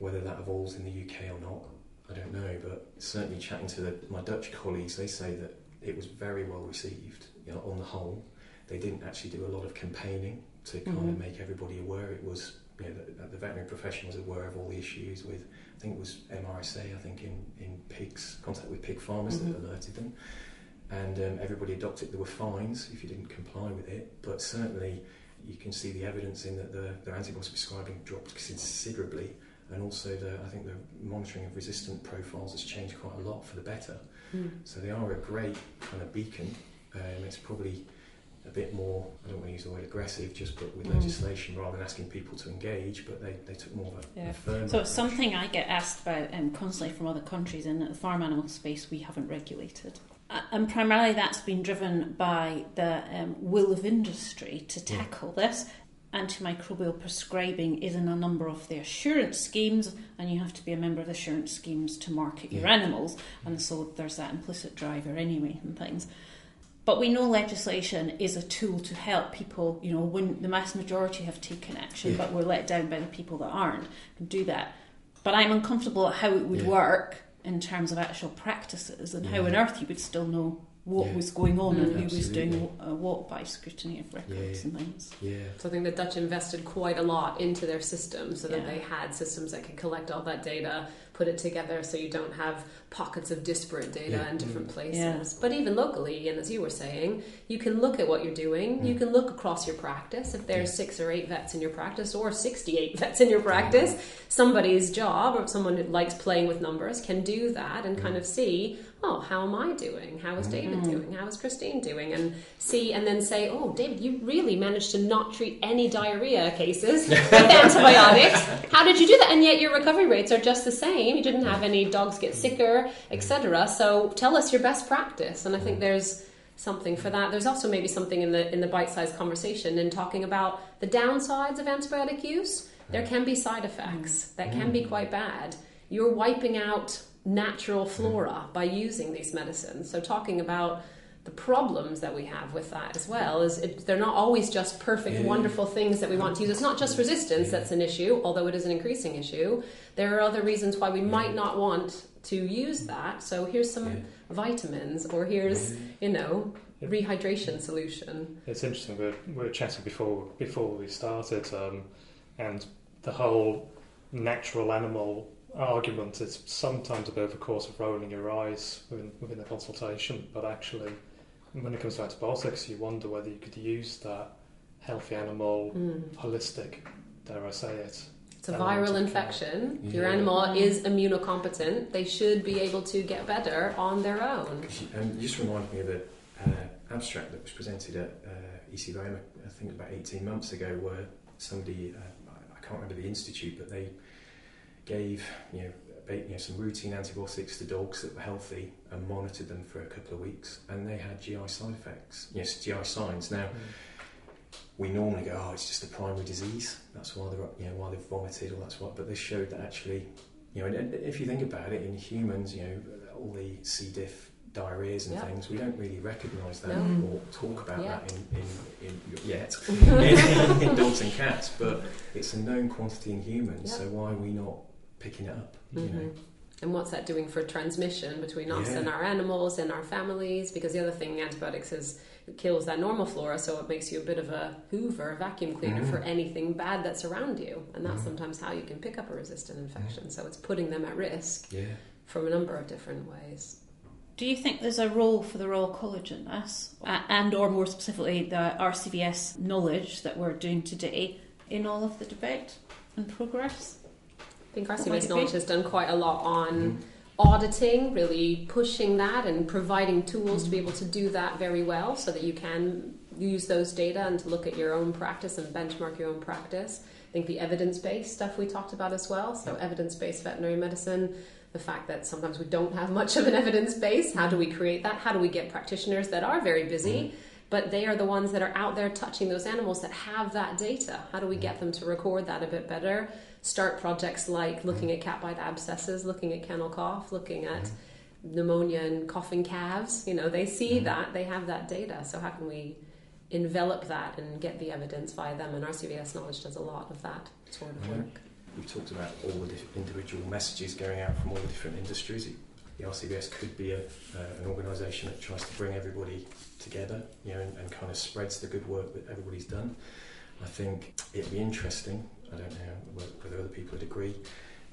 Speaker 4: whether that evolves in the UK or not, I don't know. But certainly chatting to the, my Dutch colleagues, they say that it was very well received. You know, on the whole, they didn't actually do a lot of campaigning to kind mm-hmm. of make everybody aware. It was you know the, the, veterinary profession was aware of all the issues with. I think it was MRSA. I think in in pigs contact with pig farmers mm-hmm. that alerted them, and um, everybody adopted. There were fines if you didn't comply with it, but certainly you can see the evidence in that the, their antibiotic prescribing dropped considerably, and also the, I think the monitoring of resistant profiles has changed quite a lot for the better. Mm. So they are a great kind of beacon. Um, it's probably a bit more, I don't want to use the word aggressive, just but with mm. legislation rather than asking people to engage, but they, they took more of a, yeah. firm
Speaker 3: So it's something I get asked about um, constantly from other countries in the farm animal space we haven't regulated. And primarily that's been driven by the um, will of industry to tackle yeah. this antimicrobial prescribing is in a number of the assurance schemes, and you have to be a member of the assurance schemes to market your animals, and so there's that implicit driver anyway and things. But we know legislation is a tool to help people, you know, when the mass majority have taken action, yeah. but we're let down by the people that aren't, and do that. But I'm uncomfortable at how it would yeah. work in terms of actual practices and how on earth you would still know what yeah. was going on mm, and who was doing uh, what by scrutiny of records yeah. and things.
Speaker 4: Yeah.
Speaker 6: So I think the Dutch invested quite a lot into their system so that yeah. they had systems that could collect all that data, put it together so you don't have pockets of disparate data yeah. in different mm. places. Yeah. But even locally, and as you were saying, you can look at what you're doing, mm. you can look across your practice. If there's six or eight vets in your practice or 68 vets in your practice, somebody's job or someone who likes playing with numbers can do that and kind mm. of see oh, how am I doing? How is David mm-hmm. doing? How is Christine doing? And see, and then say, oh, David, you really managed to not treat any diarrhea cases with antibiotics. How did you do that? And yet your recovery rates are just the same. You didn't have any dogs get sicker, etc. So tell us your best practice. And I think there's something for that. There's also maybe something in the in the bite-sized conversation in talking about the downsides of antibiotic use. There can be side effects mm. that can mm. be quite bad. You're wiping out natural flora by using these medicines. So, talking about the problems that we have with that as well is it, they're not always just perfect,
Speaker 4: Yeah.
Speaker 6: wonderful things that we want to use. It's not just resistance
Speaker 4: Yeah.
Speaker 6: that's an issue, although it is an increasing issue. There are other reasons why we might not want to use that. So here's some
Speaker 4: Yeah.
Speaker 6: vitamins, or here's you know
Speaker 5: Yeah.
Speaker 6: rehydration solution.
Speaker 5: It's interesting. We were, we were chatting before before we started, um, and the whole natural animal argument is sometimes a bit of a course of rolling your eyes within, within the consultation. But actually, when it comes to antibiotics, you wonder whether you could use that healthy animal,
Speaker 6: Mm.
Speaker 5: holistic, dare I say it.
Speaker 6: It's a viral infection.
Speaker 4: Yeah.
Speaker 6: Your animal is immunocompetent. They should be able to get better on their own.
Speaker 4: Because you, um, you just reminded me of the uh, abstract that was presented at uh, ECVM, I think about 18 months ago, where somebody, uh, I- I can't remember the institute, but they gave you know, ba- you know some routine antibiotics to dogs that were healthy and monitored them for a couple of weeks, and they had GI side effects, yes, GI signs. Now, hmm. we normally go, oh, it's just a primary disease. That's why they're, you know, why they've vomited, or that's what. But they showed that actually, you know, and- and if you think about it, in humans, you know, all the C. diff diarrheas and
Speaker 6: Yeah.
Speaker 4: things, we don't really recognise that
Speaker 6: No.
Speaker 4: or talk about
Speaker 6: Yeah.
Speaker 4: that in, in, in yet in, in dogs and cats. But it's a known quantity in humans,
Speaker 6: Yeah.
Speaker 4: so why are we not picking it up? You know?
Speaker 6: Mhm. And what's that doing for transmission between us
Speaker 4: Yeah.
Speaker 6: and our animals and our families? Because the other thing, antibiotics is it kills that normal flora, so it makes you a bit of a hoover, a vacuum cleaner
Speaker 4: Mhm.
Speaker 6: for anything bad that's around you. And that's
Speaker 4: Mhm.
Speaker 6: sometimes how you can pick up a resistant infection. So it's putting them at risk
Speaker 4: Yeah.
Speaker 6: from a number of different ways.
Speaker 3: Do you think there's a role for the Royal College in this, and or more specifically the RCVS knowledge that we're doing today in all of the debate and progress?
Speaker 6: I think
Speaker 3: What might
Speaker 6: RCVS
Speaker 3: it be?
Speaker 6: Knowledge has done quite a lot on
Speaker 4: Mhm.
Speaker 6: auditing, really pushing that and providing tools to be mm-hmm. able to do that very well so that you can use those data and to look at your own practice and benchmark your own practice. I think the evidence based stuff we talked about as well. So, evidence based veterinary medicine, the fact that sometimes we don't have much of an evidence base. How do we create that? How do we get practitioners that are very busy? Mm-hmm. But they are the ones that are out there touching those animals that have that data. How do we mm-hmm. get them to record that a bit better? Start projects like looking at cat bite abscesses, looking at kennel cough, looking at pneumonia and coughing calves. You know, they see
Speaker 4: Mhm.
Speaker 6: that, they have that data. So how can we envelop that and get the evidence via them? And RCVS Knowledge does a lot of that sort of work.
Speaker 4: We've talked about all the individual messages going out from all the different industries. The RCVS could be a, uh, an organisation that tries to bring everybody together, you know, and, and kind of spreads the good work that everybody's done. I think it'd be interesting. I don't know whether- whether other people would agree.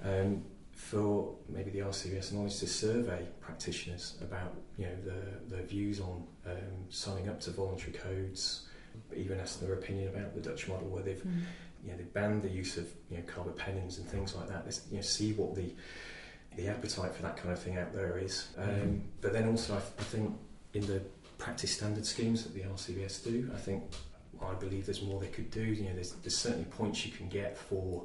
Speaker 4: Um, for maybe the RCVS knowledge to survey practitioners about you know the, their views on um, signing up to voluntary codes, even ask their opinion about the Dutch model where they've you know, they banned the use of you know carbapenems and things like that. Let's you know see what the the appetite for that kind of thing out there is. Um, But then also, I, I think in the practice standard schemes that the RCVS do, I think I believe there's more they could do. You know, there's, there's certainly points you can get for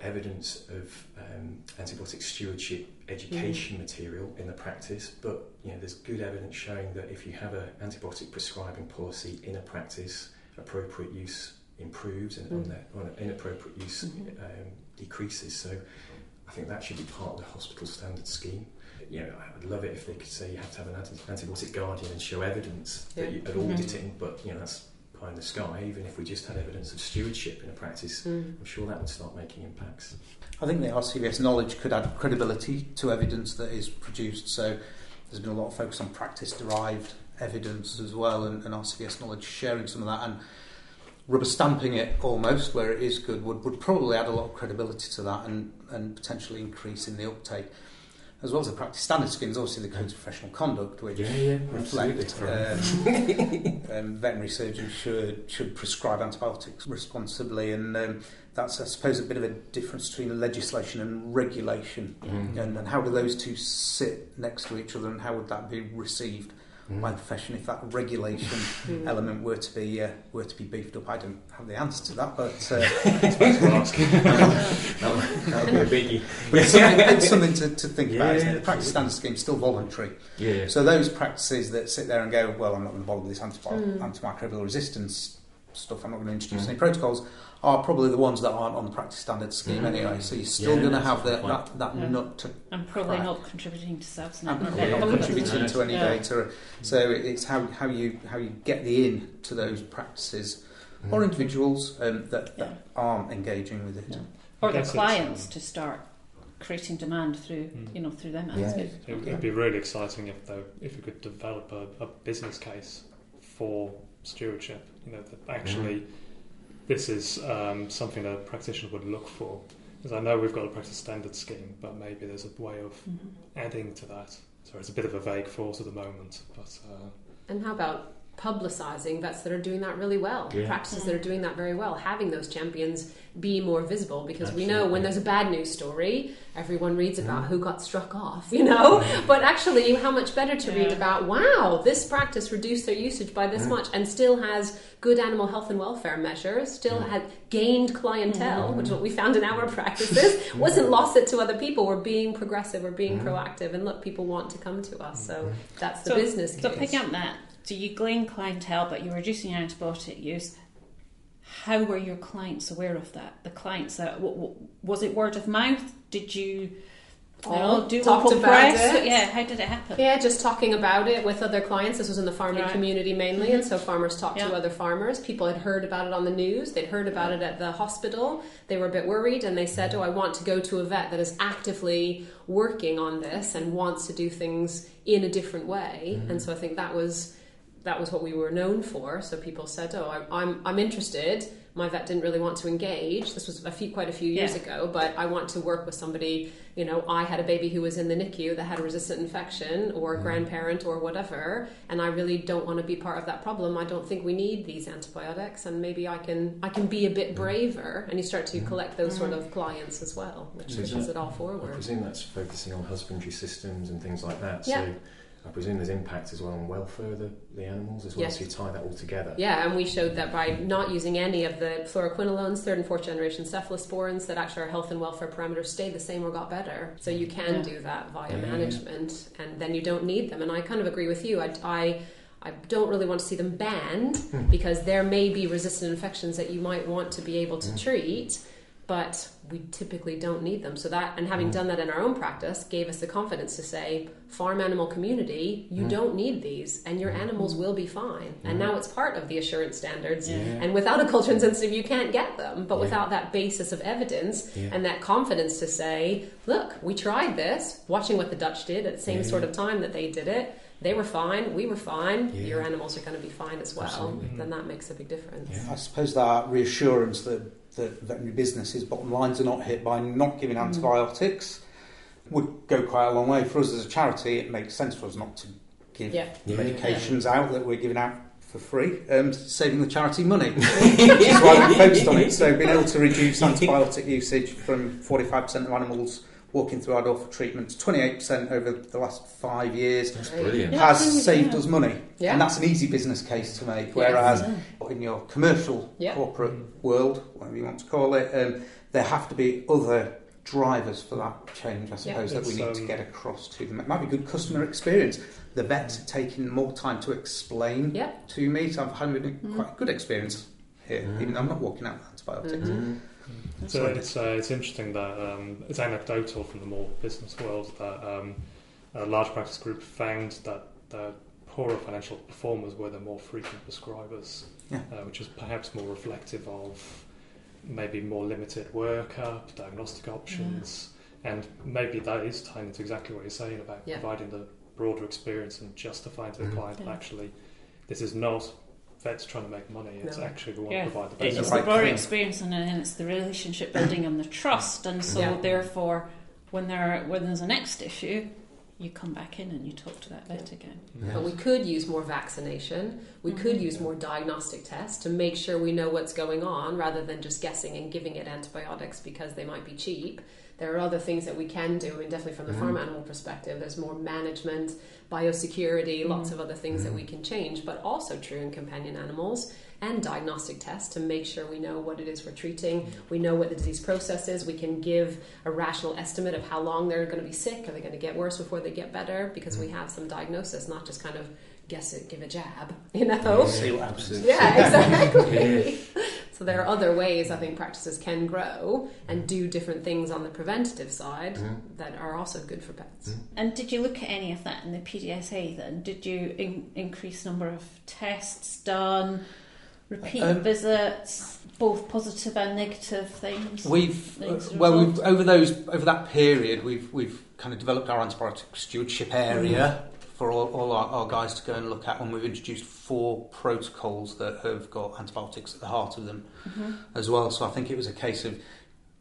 Speaker 4: evidence of um, antibiotic stewardship education material in the practice, but you know, there's good evidence showing that if you have an antibiotic prescribing policy in a practice, appropriate use improves and
Speaker 6: Mm.
Speaker 4: on that, on inappropriate use
Speaker 6: Mhm.
Speaker 4: um, decreases. So I think that should be part of the hospital standard scheme. You know, I'd love it if they could say you have to have an anti- antibiotic guardian and show evidence that you, at
Speaker 3: Mhm.
Speaker 4: auditing, but you know that's pie in the sky. Even if we just had evidence of stewardship in a practice,
Speaker 6: Mm.
Speaker 4: I'm sure that would start making impacts.
Speaker 7: I think the RCVS knowledge could add credibility to evidence that is produced. So there's been a lot of focus on practice derived evidence as well, and, and RCVS knowledge sharing some of that and rubber stamping it almost where it is good would, would probably add a lot of credibility to that and, and potentially increase in the uptake. As well as the practice standard schemes, obviously the codes of professional conduct, which
Speaker 4: yeah,
Speaker 7: reflect um, um, veterinary surgeons should should prescribe antibiotics responsibly, and um, that's I suppose a bit of a difference between legislation and regulation,
Speaker 4: Mm.
Speaker 7: and, and how do those two sit next to each other, and how would that be received
Speaker 4: Mm.
Speaker 7: profession if that regulation
Speaker 6: Mm.
Speaker 7: element were to be uh, were to be beefed up? I don't have the answer to that, but uh,
Speaker 4: that would be a biggie.
Speaker 7: but it's something, it's something to, to think about. Isn't it? The practice standard scheme is still voluntary.
Speaker 4: Yeah.
Speaker 7: So those practices that sit there and go, well, I'm not going to bother with this
Speaker 6: Mm.
Speaker 7: antimicrobial resistance stuff. I'm not going to introduce any protocols. Are probably the ones that aren't on the practice standard scheme
Speaker 4: Mm.
Speaker 7: anyway. So you're still
Speaker 4: Yeah,
Speaker 7: going to have the, that that
Speaker 3: Yeah.
Speaker 7: nut to
Speaker 3: And probably
Speaker 7: Correct.
Speaker 3: not contributing to SAVSNET.
Speaker 7: probably
Speaker 4: Yeah,
Speaker 7: not contributing
Speaker 4: Yeah.
Speaker 7: to any
Speaker 3: Yeah.
Speaker 7: data. So it's how, how you how you get the in to those practices or
Speaker 4: Mm.
Speaker 7: individuals um, that,
Speaker 3: Yeah.
Speaker 7: that aren't engaging with it.
Speaker 3: Yeah. Or the clients
Speaker 5: um,
Speaker 3: to start creating demand through,
Speaker 5: Mm.
Speaker 3: you know, through them.
Speaker 7: Yeah.
Speaker 3: aspects.
Speaker 5: It would be really exciting if though if we could develop a, a business case for stewardship. You know that actually this is um, something that a practitioner would look for. Because I know we've got a practice standard scheme, but maybe there's a way of
Speaker 3: Mhm.
Speaker 5: adding to that. So it's a bit of a vague thought at the moment, but uh,
Speaker 6: And how about publicising vets that are doing that really well?
Speaker 4: Yeah.
Speaker 6: Practices that are doing that very well, having those champions be more visible because we know when there's a bad news story, everyone reads about mm-hmm. who got struck off, you know? But actually, how much better to read about, wow, this practice reduced their usage by this much and still has good animal health and welfare measures, still had gained clientele, mm-hmm. which is what we found in our practices, wasn't lost it to other people. We're being progressive, we're being
Speaker 4: Mm.
Speaker 6: proactive, and look, people want to come to us. So that's the
Speaker 3: So-
Speaker 6: business case.
Speaker 3: So picking up that, so you glean clientele, but you're reducing your antibiotic use. How were your clients aware of that? The clients that w- w- was it word of mouth? Did you, you
Speaker 6: All
Speaker 3: know, do
Speaker 6: talked
Speaker 3: local
Speaker 6: about
Speaker 3: press?
Speaker 6: it.
Speaker 3: Yeah, how did it happen?
Speaker 6: Yeah, just talking about it with other clients. This was in the farming
Speaker 3: Right.
Speaker 6: community mainly, mm-hmm. and so farmers talked
Speaker 3: Yeah.
Speaker 6: to other farmers. People had heard about it on the news, they'd heard about it at the hospital. They were a bit worried, and they said, Oh, I want to go to a vet that is actively working on this and wants to do things in a different way. Mm-hmm. And so I think that was. That was what we were known for. So people said, "Oh, I- I'm I'm interested." My vet didn't really want to engage. This was a few quite a few years
Speaker 3: Yeah.
Speaker 6: ago, but I want to work with somebody you know, I had a baby who was in the NICU that had a resistant infection or a mm-hmm. grandparent or whatever, and I really don't want to be part of that problem. I don't think we need these antibiotics, and maybe I can I can be a bit mm-hmm. braver. And you start to mm-hmm. collect those sort of clients as well, which pushes it all
Speaker 4: I
Speaker 6: forward.
Speaker 4: presume that's focusing on husbandry systems and things like that.
Speaker 6: Yeah.
Speaker 4: So I presume there's impact as well on welfare of the, the animals as well.
Speaker 6: Yes.
Speaker 4: So you tie that all together.
Speaker 6: Yeah, and we showed that by not using any of the fluoroquinolones, third and fourth generation cephalosporins, that actually our health and welfare parameters stayed the same or got better. So you can
Speaker 3: Yeah.
Speaker 6: do that via
Speaker 4: Yeah.
Speaker 6: management, and then you don't need them. And I kind of agree with you. I, I, I don't really want to see them banned
Speaker 4: Hmm.
Speaker 6: because there may be resistant infections that you might want to be able to
Speaker 4: Mm.
Speaker 6: treat, but we typically don't need them. So that, and having
Speaker 4: Mm.
Speaker 6: done that in our own practice, gave us the confidence to say, farm animal community, you
Speaker 4: Mm.
Speaker 6: don't need these, and your
Speaker 4: Mm.
Speaker 6: animals will be fine. And now it's part of the assurance standards.
Speaker 3: Yeah.
Speaker 6: And without a culture insensitive, you can't get them. But
Speaker 4: Yeah.
Speaker 6: without that basis of evidence
Speaker 4: Yeah.
Speaker 6: and that confidence to say, look, we tried this, watching what the Dutch did at the same
Speaker 4: Yeah.
Speaker 6: sort of time that they did it. They were fine, we were fine,
Speaker 4: Yeah.
Speaker 6: your animals are going to be fine as well.
Speaker 4: Absolutely.
Speaker 6: Then that makes a big difference.
Speaker 4: Yeah.
Speaker 7: I suppose that reassurance that, that veterinary businesses' bottom lines are not hit by not giving
Speaker 6: Mm.
Speaker 7: antibiotics would go quite a long way. For us as a charity, it makes sense for us not to give
Speaker 6: Yeah.
Speaker 4: Yeah.
Speaker 7: medications out that we're giving out for free, um, saving the charity money, which is why we focused on it. So being able to reduce antibiotic usage from 45% of animals walking through our door for treatments, 28% over the last five years
Speaker 4: That's brilliant.
Speaker 7: Has
Speaker 3: absolutely,
Speaker 7: saved
Speaker 3: yeah.
Speaker 7: us money.
Speaker 6: Yeah.
Speaker 7: And that's an easy business case to make. Whereas in your commercial
Speaker 6: Yeah.
Speaker 7: corporate world, whatever you want to call it, um, there have to be other drivers for that change, I suppose, that we
Speaker 5: It's,
Speaker 7: need to
Speaker 5: um,
Speaker 7: get across to them. It might be good customer experience. The vet taking more time to explain
Speaker 6: Yeah.
Speaker 7: to me. So I've had a quite a good experience here,
Speaker 4: Mm.
Speaker 7: even though I'm not walking out with antibiotics.
Speaker 6: Mhm.
Speaker 5: So
Speaker 7: Sorry.
Speaker 5: it's uh, it's interesting that um, it's anecdotal from the more business world that um, a large practice group found that the poorer financial performers were the more frequent prescribers,
Speaker 7: Yeah.
Speaker 5: uh, which is perhaps more reflective of maybe more limited workup, diagnostic options, and maybe that is tying into exactly what you're saying about
Speaker 6: Yeah.
Speaker 5: providing the broader experience and justifying to the
Speaker 4: Mhm.
Speaker 5: client
Speaker 3: Yeah.
Speaker 5: actually this is not vets trying to make money. It's
Speaker 6: No.
Speaker 5: actually we want
Speaker 3: Yeah.
Speaker 5: to provide the
Speaker 3: It's
Speaker 5: best.
Speaker 7: the
Speaker 3: the
Speaker 7: right
Speaker 3: broader
Speaker 7: thing.
Speaker 3: experience and then it's the relationship building and the trust and so
Speaker 6: Yeah.
Speaker 3: therefore when there when there's a next issue you come back in and you talk to that vet again.
Speaker 6: But we could use more vaccination. We could
Speaker 3: Mhm.
Speaker 6: use more diagnostic tests to make sure we know what's going on rather than just guessing and giving it antibiotics because they might be cheap. There are other things that we can do. I mean, definitely from the mm-hmm. farm animal perspective, there's more management, biosecurity, mm-hmm. lots of other things that we mm-hmm. can change, but also true in companion animals and diagnostic tests to make sure we know what it is we're treating, we know what the disease process is, we can give a rational estimate of how long they're going to be sick, are they going to get worse before they get better, because we have some diagnosis, not just kind of guess it, give a jab, you know?
Speaker 7: Happens.
Speaker 4: Absolutely.
Speaker 6: Yeah, exactly. so there are other ways I think practices can grow and do different things on the preventative side that are also good for pets.
Speaker 3: And did you look at any of that in the PDSA then? Did you in- increase number of tests done, repeat
Speaker 7: Um,
Speaker 3: visits, both positive and negative things?
Speaker 7: We've uh,
Speaker 3: Things
Speaker 7: well, we've, over those over that period, we've we've kind of developed our antibiotic stewardship area for all, all our, our guys to go and look at, and we've introduced four protocols that have got antibiotics at the heart of them as well. So I think it was a case of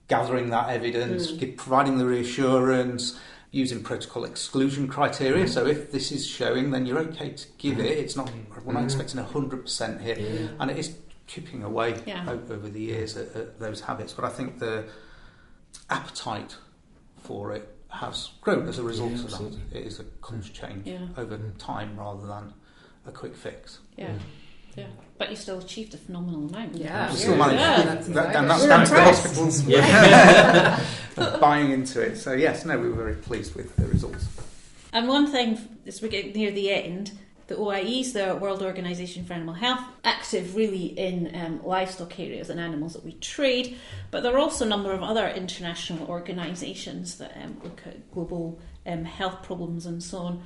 Speaker 7: gathering that evidence,
Speaker 6: Mm.
Speaker 7: give, providing the reassurance. Using protocol exclusion criteria, so if this is showing, then you're okay to give it. It's not we're not
Speaker 4: Mhm.
Speaker 7: expecting a hundred percent here,
Speaker 4: Yeah.
Speaker 7: and it is chipping away
Speaker 3: Yeah.
Speaker 7: over the years at, at those habits. But I think the appetite for it has grown as a result
Speaker 4: Yeah,
Speaker 7: of that. It is a conscious change
Speaker 3: Yeah.
Speaker 7: over time rather than a quick fix.
Speaker 3: Yeah, yeah. But you still achieved a phenomenal amount.
Speaker 6: Yeah,
Speaker 7: We still
Speaker 6: yeah,
Speaker 7: managed
Speaker 3: yeah,
Speaker 7: to-
Speaker 6: that's
Speaker 7: that, and that's down to the hospitals
Speaker 4: Yeah.
Speaker 7: buying into it. So yes, no, we were very pleased with the results.
Speaker 3: And one thing, as we get near the end, the OIE's, the World Organization for Animal Health, active really in um, livestock areas and animals that we trade, but there are also a number of other international organisations that um, look at global um, health problems and so on.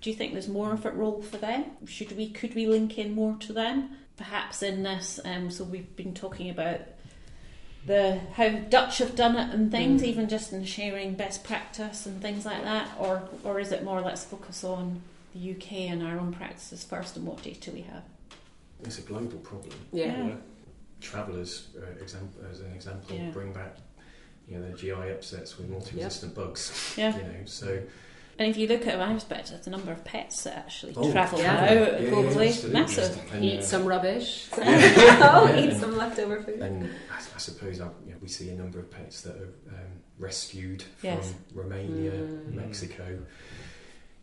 Speaker 3: Do you think there's more of a role for them? Should we, could we link in more to them? Perhaps in this, um, so we've been talking about the how Dutch have done it and things,
Speaker 6: Mm.
Speaker 3: even just in sharing best practice and things like that, or or is it more let's focus on the UK and our own practices first and what data we have?
Speaker 4: It's a global problem.
Speaker 6: Yeah.
Speaker 3: Yeah.
Speaker 4: Travellers, uh, example, as an example,
Speaker 3: Yeah.
Speaker 4: bring back you know, their GI upsets with multi-resistant bugs.
Speaker 3: Yeah.
Speaker 4: You know, so
Speaker 3: And if you look at my perspective, the number of pets that actually
Speaker 4: Oh,
Speaker 3: travel
Speaker 6: yeah.
Speaker 3: now
Speaker 4: Yeah, yeah,
Speaker 3: globally,
Speaker 4: absolutely.
Speaker 3: massive.
Speaker 4: And,
Speaker 6: Eat
Speaker 4: uh,
Speaker 6: some rubbish.
Speaker 4: Yeah.
Speaker 6: oh,
Speaker 4: Yeah.
Speaker 6: eat some leftover food.
Speaker 4: And I, I suppose I, you know, we see a number of pets that are um, rescued from
Speaker 3: Yes.
Speaker 4: Romania,
Speaker 6: Mm.
Speaker 4: Mexico.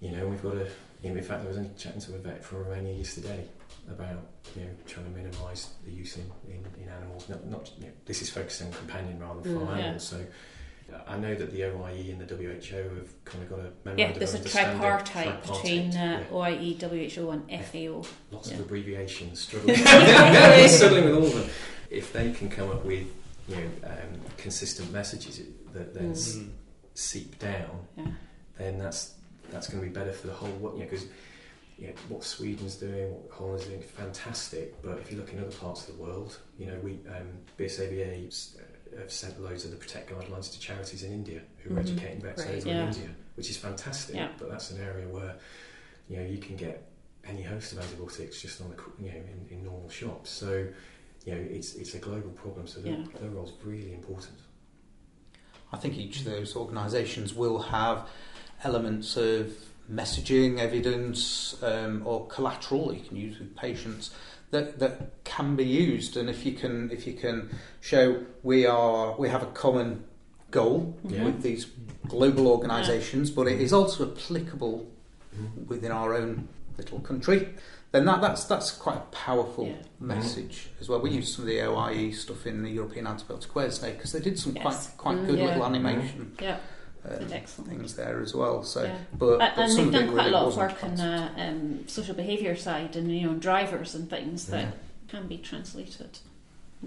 Speaker 4: You know, we've got to. You know, in fact, I was chatting to a vet from Romania yesterday about you know trying to minimise the use in, in, in animals. Not, not you know, this is focusing on companion rather than farm
Speaker 6: Mm.
Speaker 3: Yeah.
Speaker 4: animals. So. uh, I know that the OIE and the WHO have kind of got a memorandum Yeah,
Speaker 3: there's a
Speaker 4: of understanding-
Speaker 3: tripartite between uh,
Speaker 4: yeah.
Speaker 3: OIE, WHO, and FAO.
Speaker 4: lots
Speaker 3: Yeah.
Speaker 4: of abbreviations, struggling, struggling with all of them. If they can come up with you know um, consistent messages that then
Speaker 6: Mm.
Speaker 4: seep down,
Speaker 3: Yeah.
Speaker 4: then that's that's going to be better for the whole. What you know, because you know, what Sweden's doing, what Holland's doing, is fantastic. But if you look in other parts of the world, you know, we um, BSAVA 's, uh, have sent loads of the Protect guidelines to charities in India who are
Speaker 6: Mhm.
Speaker 4: educating vets
Speaker 6: Great.
Speaker 4: over
Speaker 3: Yeah.
Speaker 4: in India, which is fantastic.
Speaker 3: Yeah.
Speaker 4: But that's an area where you know you can get any host of antibiotics just on the you know in, in normal shops. So you know it's it's a global problem. So their,
Speaker 3: Yeah.
Speaker 4: their role's really important.
Speaker 7: I think each of those organisations will have elements of messaging, evidence, um, or collateral you can use with patients that, that can be used. And if you can, if you can show we are, we have a common goal
Speaker 4: Yeah.
Speaker 7: with these global organisations, but it is also applicable
Speaker 4: Mhm.
Speaker 7: within our own little country. Then that, that's that's quite a powerful
Speaker 3: Yeah.
Speaker 7: message as well. We used some of the OIE stuff in the European Antibiotic Awareness Day because they did some
Speaker 3: Yes.
Speaker 7: quite quite
Speaker 6: Mm,
Speaker 7: good
Speaker 6: yeah.
Speaker 7: little animation
Speaker 3: Yeah,
Speaker 7: uh,
Speaker 3: excellent.
Speaker 7: things there as well. So,
Speaker 3: Yeah.
Speaker 7: but,
Speaker 3: And,
Speaker 7: but
Speaker 3: and they've done quite
Speaker 7: really
Speaker 3: a lot of work on the um, social behaviour side and you know drivers and things that
Speaker 4: Yeah.
Speaker 3: can be translated.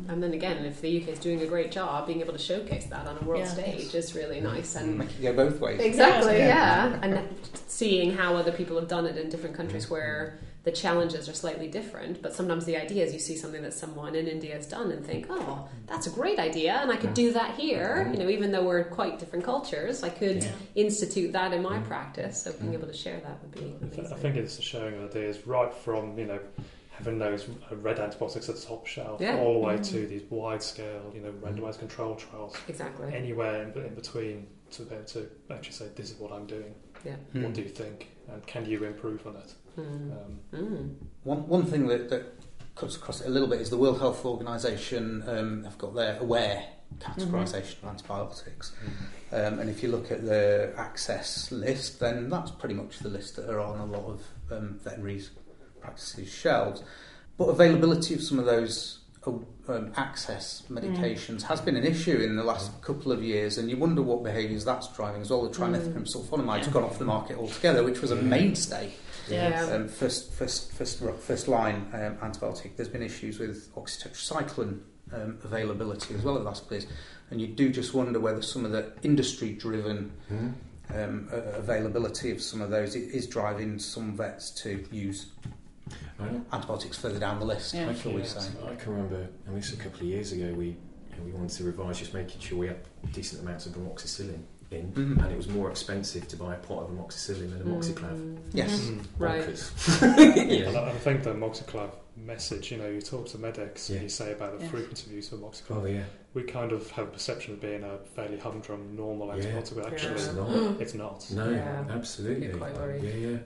Speaker 6: And then again, if the UK is doing a great job, being able to showcase that on a world
Speaker 3: Yeah.
Speaker 6: stage is really nice. And
Speaker 7: Make it go both ways.
Speaker 6: Exactly,
Speaker 7: Yeah.
Speaker 6: yeah. And seeing how other people have done it in different countries where the challenges are slightly different, but sometimes the idea is you see something that someone in India has done and think, oh, that's a great idea, and I could do that here. You know, even though we're quite different cultures, I could
Speaker 3: Yeah.
Speaker 6: institute that in my practice. So being able to share that would be
Speaker 5: I I think it's showing ideas right from you know having those red antibiotics at the top shelf,
Speaker 6: Yeah.
Speaker 5: all the way
Speaker 3: Mm.
Speaker 5: to these wide scale, you know, randomized control trials,
Speaker 6: Exactly.
Speaker 5: anywhere in, in between to be able to actually say, this is what I'm doing.
Speaker 6: Yeah.
Speaker 7: Hmm.
Speaker 5: What do you think? And can you improve on it?
Speaker 6: Mm.
Speaker 5: Um,
Speaker 6: Mm.
Speaker 7: One one thing that, that cuts across it a little bit is the World Health Organization um, have got their AWaRe categorisation of antibiotics. Um, and if you look at the access list, then that's pretty much the list that are on a lot of um, veterinaries practices shelves. But availability of some of those um, access medications has been an issue in the last couple of years, and you wonder what behaviours that's driving as well. The trimethoprim sulfonamide's gone off the market altogether, which was a mainstay
Speaker 6: Yeah.
Speaker 7: um, first, first, first, first line um, antibiotic. There's been issues with oxytetracycline um, availability as well as last place, and you do just wonder whether some of the industry-driven
Speaker 4: Mhm.
Speaker 7: um, uh, availability of some of those is driving some vets to use
Speaker 4: I,
Speaker 7: antibiotics further down the list,
Speaker 3: Yeah.
Speaker 7: shall we say?
Speaker 4: I can remember, and this was a couple of years ago, we you know, we wanted to revise just making sure we had decent amounts of amoxicillin in,
Speaker 7: Mhm.
Speaker 4: and it was more expensive to buy a pot of amoxicillin than amoxiclav.
Speaker 6: Mm.
Speaker 7: Yes.
Speaker 5: Mm.
Speaker 6: Right.
Speaker 4: Bonkers. You
Speaker 5: And. I, I think the amoxiclav message, you know, you talk to medics
Speaker 4: Yeah.
Speaker 5: and you say about the
Speaker 3: Yeah.
Speaker 5: frequency of use of amoxiclav.
Speaker 4: Oh yeah,
Speaker 5: We kind of have a perception of being a fairly humdrum, normal
Speaker 4: Yeah.
Speaker 5: antibiotic, but actually,
Speaker 4: it's not.
Speaker 5: it's not.
Speaker 4: No,
Speaker 6: Yeah.
Speaker 4: absolutely.
Speaker 6: Quite worried.
Speaker 4: Yeah, yeah.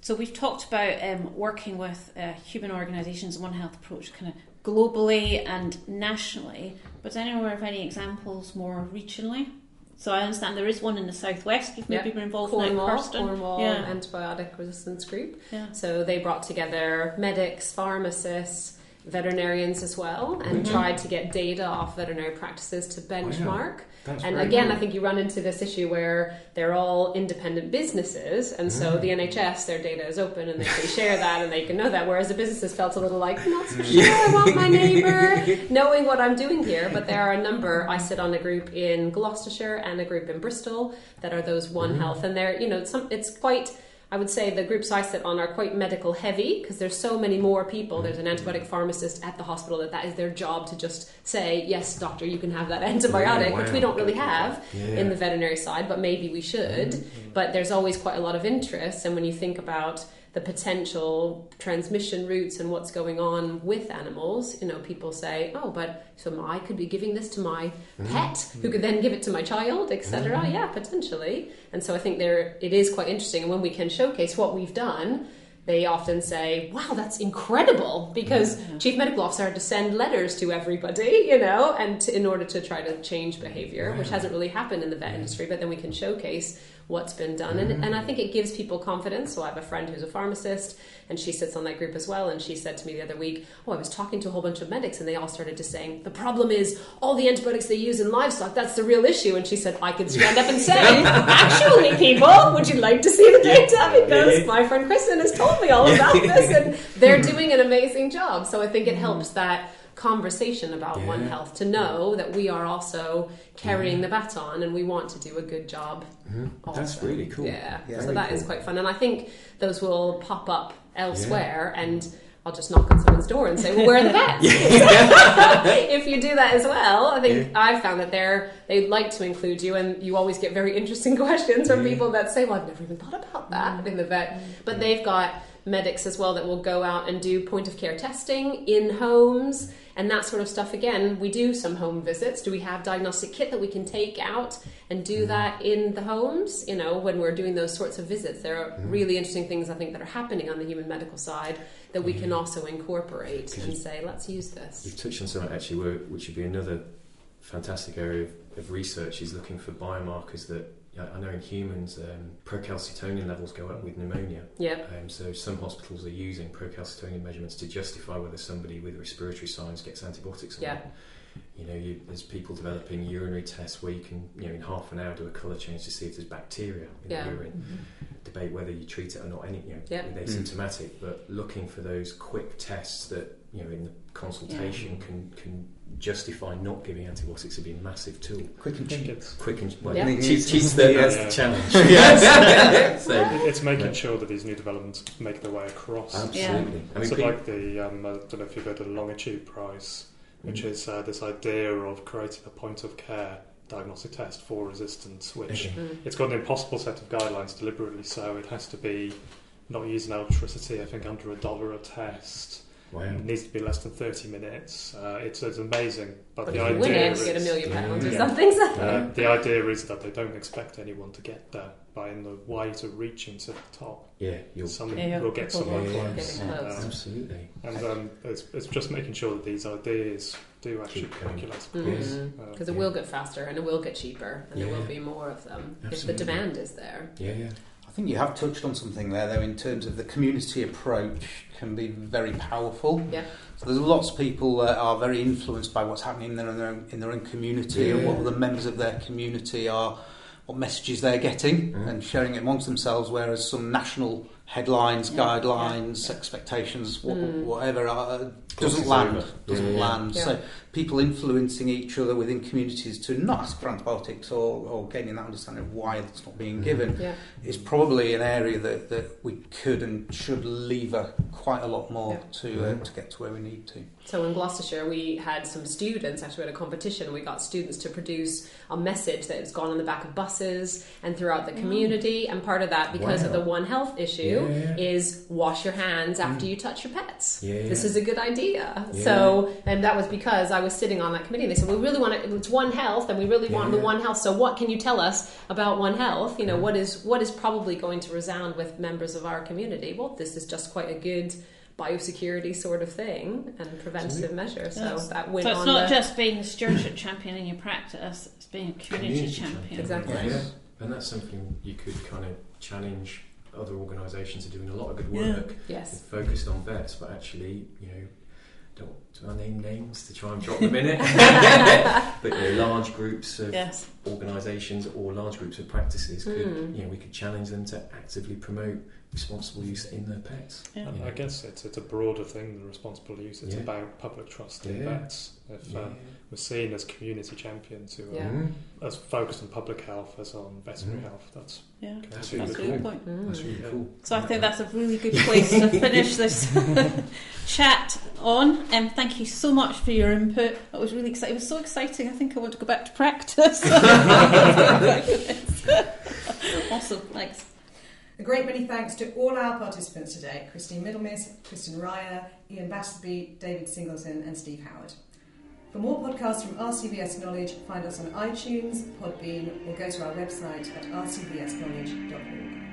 Speaker 3: So we've talked about um, working with uh, human organisations, One Health approach, kind of globally and nationally. But know of any examples more regionally. So I understand there is one in the southwest. You've maybe been involved
Speaker 6: Cornwall,
Speaker 3: at Kristen.
Speaker 6: Cornwall
Speaker 3: Yeah.
Speaker 6: Antibiotic Resistance Group.
Speaker 3: Yeah.
Speaker 6: So they brought together medics, pharmacists, veterinarians as well, and
Speaker 3: Mhm.
Speaker 6: tried to get data off veterinary practices to benchmark. And again,
Speaker 4: cool.
Speaker 6: I think you run into this issue where they're all independent businesses, and so
Speaker 4: Mm.
Speaker 6: the NHS, their data is open and they can share that and they can know that. Whereas the businesses felt a little like, not so sure I want my neighbour knowing what I'm doing here. But there are a number. I sit on a group in Gloucestershire and a group in Bristol that are those One
Speaker 4: Mm.
Speaker 6: Health, and they're you know some, it's quite. I would say the groups I sit on are quite medical heavy because there's so many more people. There's an antibiotic pharmacist at the hospital that that is their job to just say, yes, doctor, you can have that antibiotic,
Speaker 4: Yeah,
Speaker 6: which we don't really have
Speaker 4: Yeah.
Speaker 6: in the veterinary side, but maybe we should.
Speaker 4: Mm-hmm.
Speaker 6: But there's always quite a lot of interest, and when you think about the potential transmission routes and what's going on with animals, you know, people say, "Oh, but so I could be giving this to my
Speaker 4: Mm-hmm.
Speaker 6: pet, who could then give it to my child, etc." Mm-hmm. Yeah, potentially. And so I think there it is quite interesting, and when we can showcase what we've done. They often say, "Wow, that's incredible!" Because mm-hmm. chief medical officer had to send letters to everybody, you know, and to, in order to try to change behaviour, which hasn't really happened in the vet mm-hmm. industry. But then we can showcase what's been done, and, and I think it gives people confidence. So I have a friend who's a pharmacist, and she sits on that group as well. And she said to me the other week, "Oh, I was talking to a whole bunch of medics, and they all started to saying the problem is all the antibiotics they use in livestock. That's the real issue." And she said, "I could stand up and say, actually, people, would you like to see the data? Because my friend Kristen has told me all about this, and they're doing an amazing job. So I think it helps that." Conversation about
Speaker 4: Yeah.
Speaker 6: One Health to know that we are also carrying the baton and we want to do a good job.
Speaker 4: Mhm. That's really cool.
Speaker 6: Yeah,
Speaker 7: Yeah.
Speaker 6: so that is
Speaker 4: cool.
Speaker 6: quite fun, and I think those will pop up elsewhere and. I'll just knock on someone's door and say, "Well, where are the vets?" if you do that as well, I think I've found that they're they like to include you, and you always get very interesting questions from
Speaker 4: Yeah.
Speaker 6: people that say, "Well, I've never even thought about that in the vet," but they've got medics as well that will go out and do point of care testing in homes and that sort of stuff. Again we do some home visits. Do we have diagnostic kit that we can take out and do mm. that in the homes? You know when we're doing those sorts of visits there are mm. really interesting things i think that are happening on the human medical side that we can mm. also incorporate and say let's use this.
Speaker 4: You've touched on something actually, where, which would be another fantastic area of, of research is looking for biomarkers that I I know in humans um, procalcitonin levels go up with pneumonia.
Speaker 6: yeah
Speaker 4: Um, so some hospitals are using procalcitonin measurements to justify whether somebody with respiratory signs gets antibiotics or
Speaker 6: Yeah.
Speaker 4: not. You know, you, there's people developing urinary tests where you can, you know, in half an hour do a colour change to see if there's bacteria in
Speaker 6: Yeah.
Speaker 4: the urine. Debate whether you treat it or not. Any, you know,
Speaker 6: Yeah.
Speaker 4: with asymptomatic, but looking for those quick tests that you know in the consultation can can justify not giving antibiotics would be a massive tool.
Speaker 7: Quick and cheap.
Speaker 4: Quick and well,
Speaker 6: Yeah.
Speaker 4: cheat, cheat's the, that's
Speaker 5: Yeah.
Speaker 4: the challenge. so,
Speaker 5: it's making
Speaker 4: Yeah.
Speaker 5: sure that these new developments make their way across.
Speaker 4: absolutely. I mean,
Speaker 5: so like the um, I don't know if you've heard of the Longitude Prize, which is uh, this idea of creating a point of care diagnostic test for resistance, which
Speaker 4: Okay.
Speaker 6: Mm.
Speaker 5: it's got an impossible set of guidelines deliberately so. It has to be not using electricity. I think under a dollar a test.
Speaker 1: Wow.
Speaker 5: It needs to be less than 30 minutes. Uh, it's, it's amazing. But,
Speaker 6: But
Speaker 5: the idea
Speaker 6: win it,
Speaker 5: is,
Speaker 6: get a million pounds or something. So.
Speaker 5: uh, the idea is that they don't expect anyone to get there by in the way to reaching to the top.
Speaker 1: Yeah, you'll
Speaker 5: Someone
Speaker 3: Yeah,
Speaker 5: will get
Speaker 3: people
Speaker 5: someone
Speaker 1: will get
Speaker 5: close.
Speaker 6: Getting close.
Speaker 5: Um,
Speaker 1: absolutely.
Speaker 5: and um, it's, it's just making sure that these ideas do actually
Speaker 1: Keep going.
Speaker 5: percolate.
Speaker 1: Yes.
Speaker 5: Uh,
Speaker 6: Because it will get faster and it will get cheaper and there will be more of them if the demand is there.
Speaker 1: Yeah, yeah.
Speaker 7: I think you have touched on something there, though, in terms of the community approach can be very powerful.
Speaker 6: Yeah.
Speaker 7: So there's lots of people that are very influenced by what's happening in their, own, in their own community and what the members of their community are, what messages they're getting
Speaker 1: Mm.
Speaker 7: and sharing it amongst themselves. Whereas some national headlines,
Speaker 3: Yeah.
Speaker 7: guidelines,
Speaker 3: Yeah.
Speaker 7: expectations, wha-
Speaker 6: Mm.
Speaker 7: whatever, uh,
Speaker 1: Crosses
Speaker 7: doesn't land. Doesn't
Speaker 1: Yeah, yeah.
Speaker 7: land.
Speaker 6: Yeah.
Speaker 7: So people influencing each other within communities to not ask for antibiotics or, or gaining that understanding of why it's not being
Speaker 1: Mm.
Speaker 7: given
Speaker 6: Yeah.
Speaker 7: is probably an area that, that we could and should lever quite a lot more
Speaker 6: Yeah.
Speaker 7: to uh, to get to where we need to.
Speaker 6: So in Gloucestershire, we had some students actually at a competition. We got students to produce a message that has gone on the back of buses and throughout the community. And part of that, because of the One Health issue,
Speaker 1: Yeah, yeah.
Speaker 6: is wash your hands after you touch your pets.
Speaker 1: Yeah,
Speaker 6: This is a good idea.
Speaker 1: Yeah.
Speaker 6: So, and that was because I was sitting on that committee. and They said, "We really want to. It's One Health, and we really want the One Health. So, what can you tell us about One Health? You know, what is what is probably going to resound with members of our community? Well, this is just quite a good." biosecurity sort of thing and preventative measure so
Speaker 3: Yes.
Speaker 6: that went
Speaker 3: So it's
Speaker 6: on
Speaker 3: not
Speaker 6: the,
Speaker 3: just being the stewardship champion in your practice, it's being a community,
Speaker 4: Community
Speaker 3: champion.
Speaker 4: champion.
Speaker 6: Exactly.
Speaker 4: Yeah, and that's something you could kind of challenge other organisations are doing a lot of good
Speaker 3: Yeah.
Speaker 4: work
Speaker 6: yes
Speaker 4: focused on vets, but actually, you know, don't do I name names to try and drop them in it? but you know, large groups of
Speaker 3: Yes.
Speaker 4: organisations or large groups of practices could,
Speaker 6: Mm.
Speaker 4: you know, we could challenge them to actively promote responsible use in their pets.
Speaker 3: Yeah.
Speaker 5: And I guess it's, it's a broader thing than responsible use. It's
Speaker 4: Yeah.
Speaker 5: about public trust in
Speaker 4: Yeah.
Speaker 5: vets. If um, we're seen as community champions who
Speaker 6: Yeah.
Speaker 5: are
Speaker 4: Mm.
Speaker 5: as focused on public health as on veterinary
Speaker 4: Mm.
Speaker 5: health, that's
Speaker 3: Yeah.
Speaker 4: That's
Speaker 3: That's
Speaker 4: really
Speaker 3: a good point.
Speaker 6: Mm.
Speaker 4: That's really cool.
Speaker 3: So I think that's a really good place to finish this chat on. Um, thank you so much for your input. That was really exciting. It was so exciting. I think I want to go back to practice. awesome. Thanks.
Speaker 2: A great many thanks to all our participants today Christine Middlemiss, Kristen Reyher, Ian Battersby, David Singleton, and Steve Howard. For more podcasts from RCVS Knowledge, find us on iTunes, Podbean, or go to our website at rcvsknowledge.org.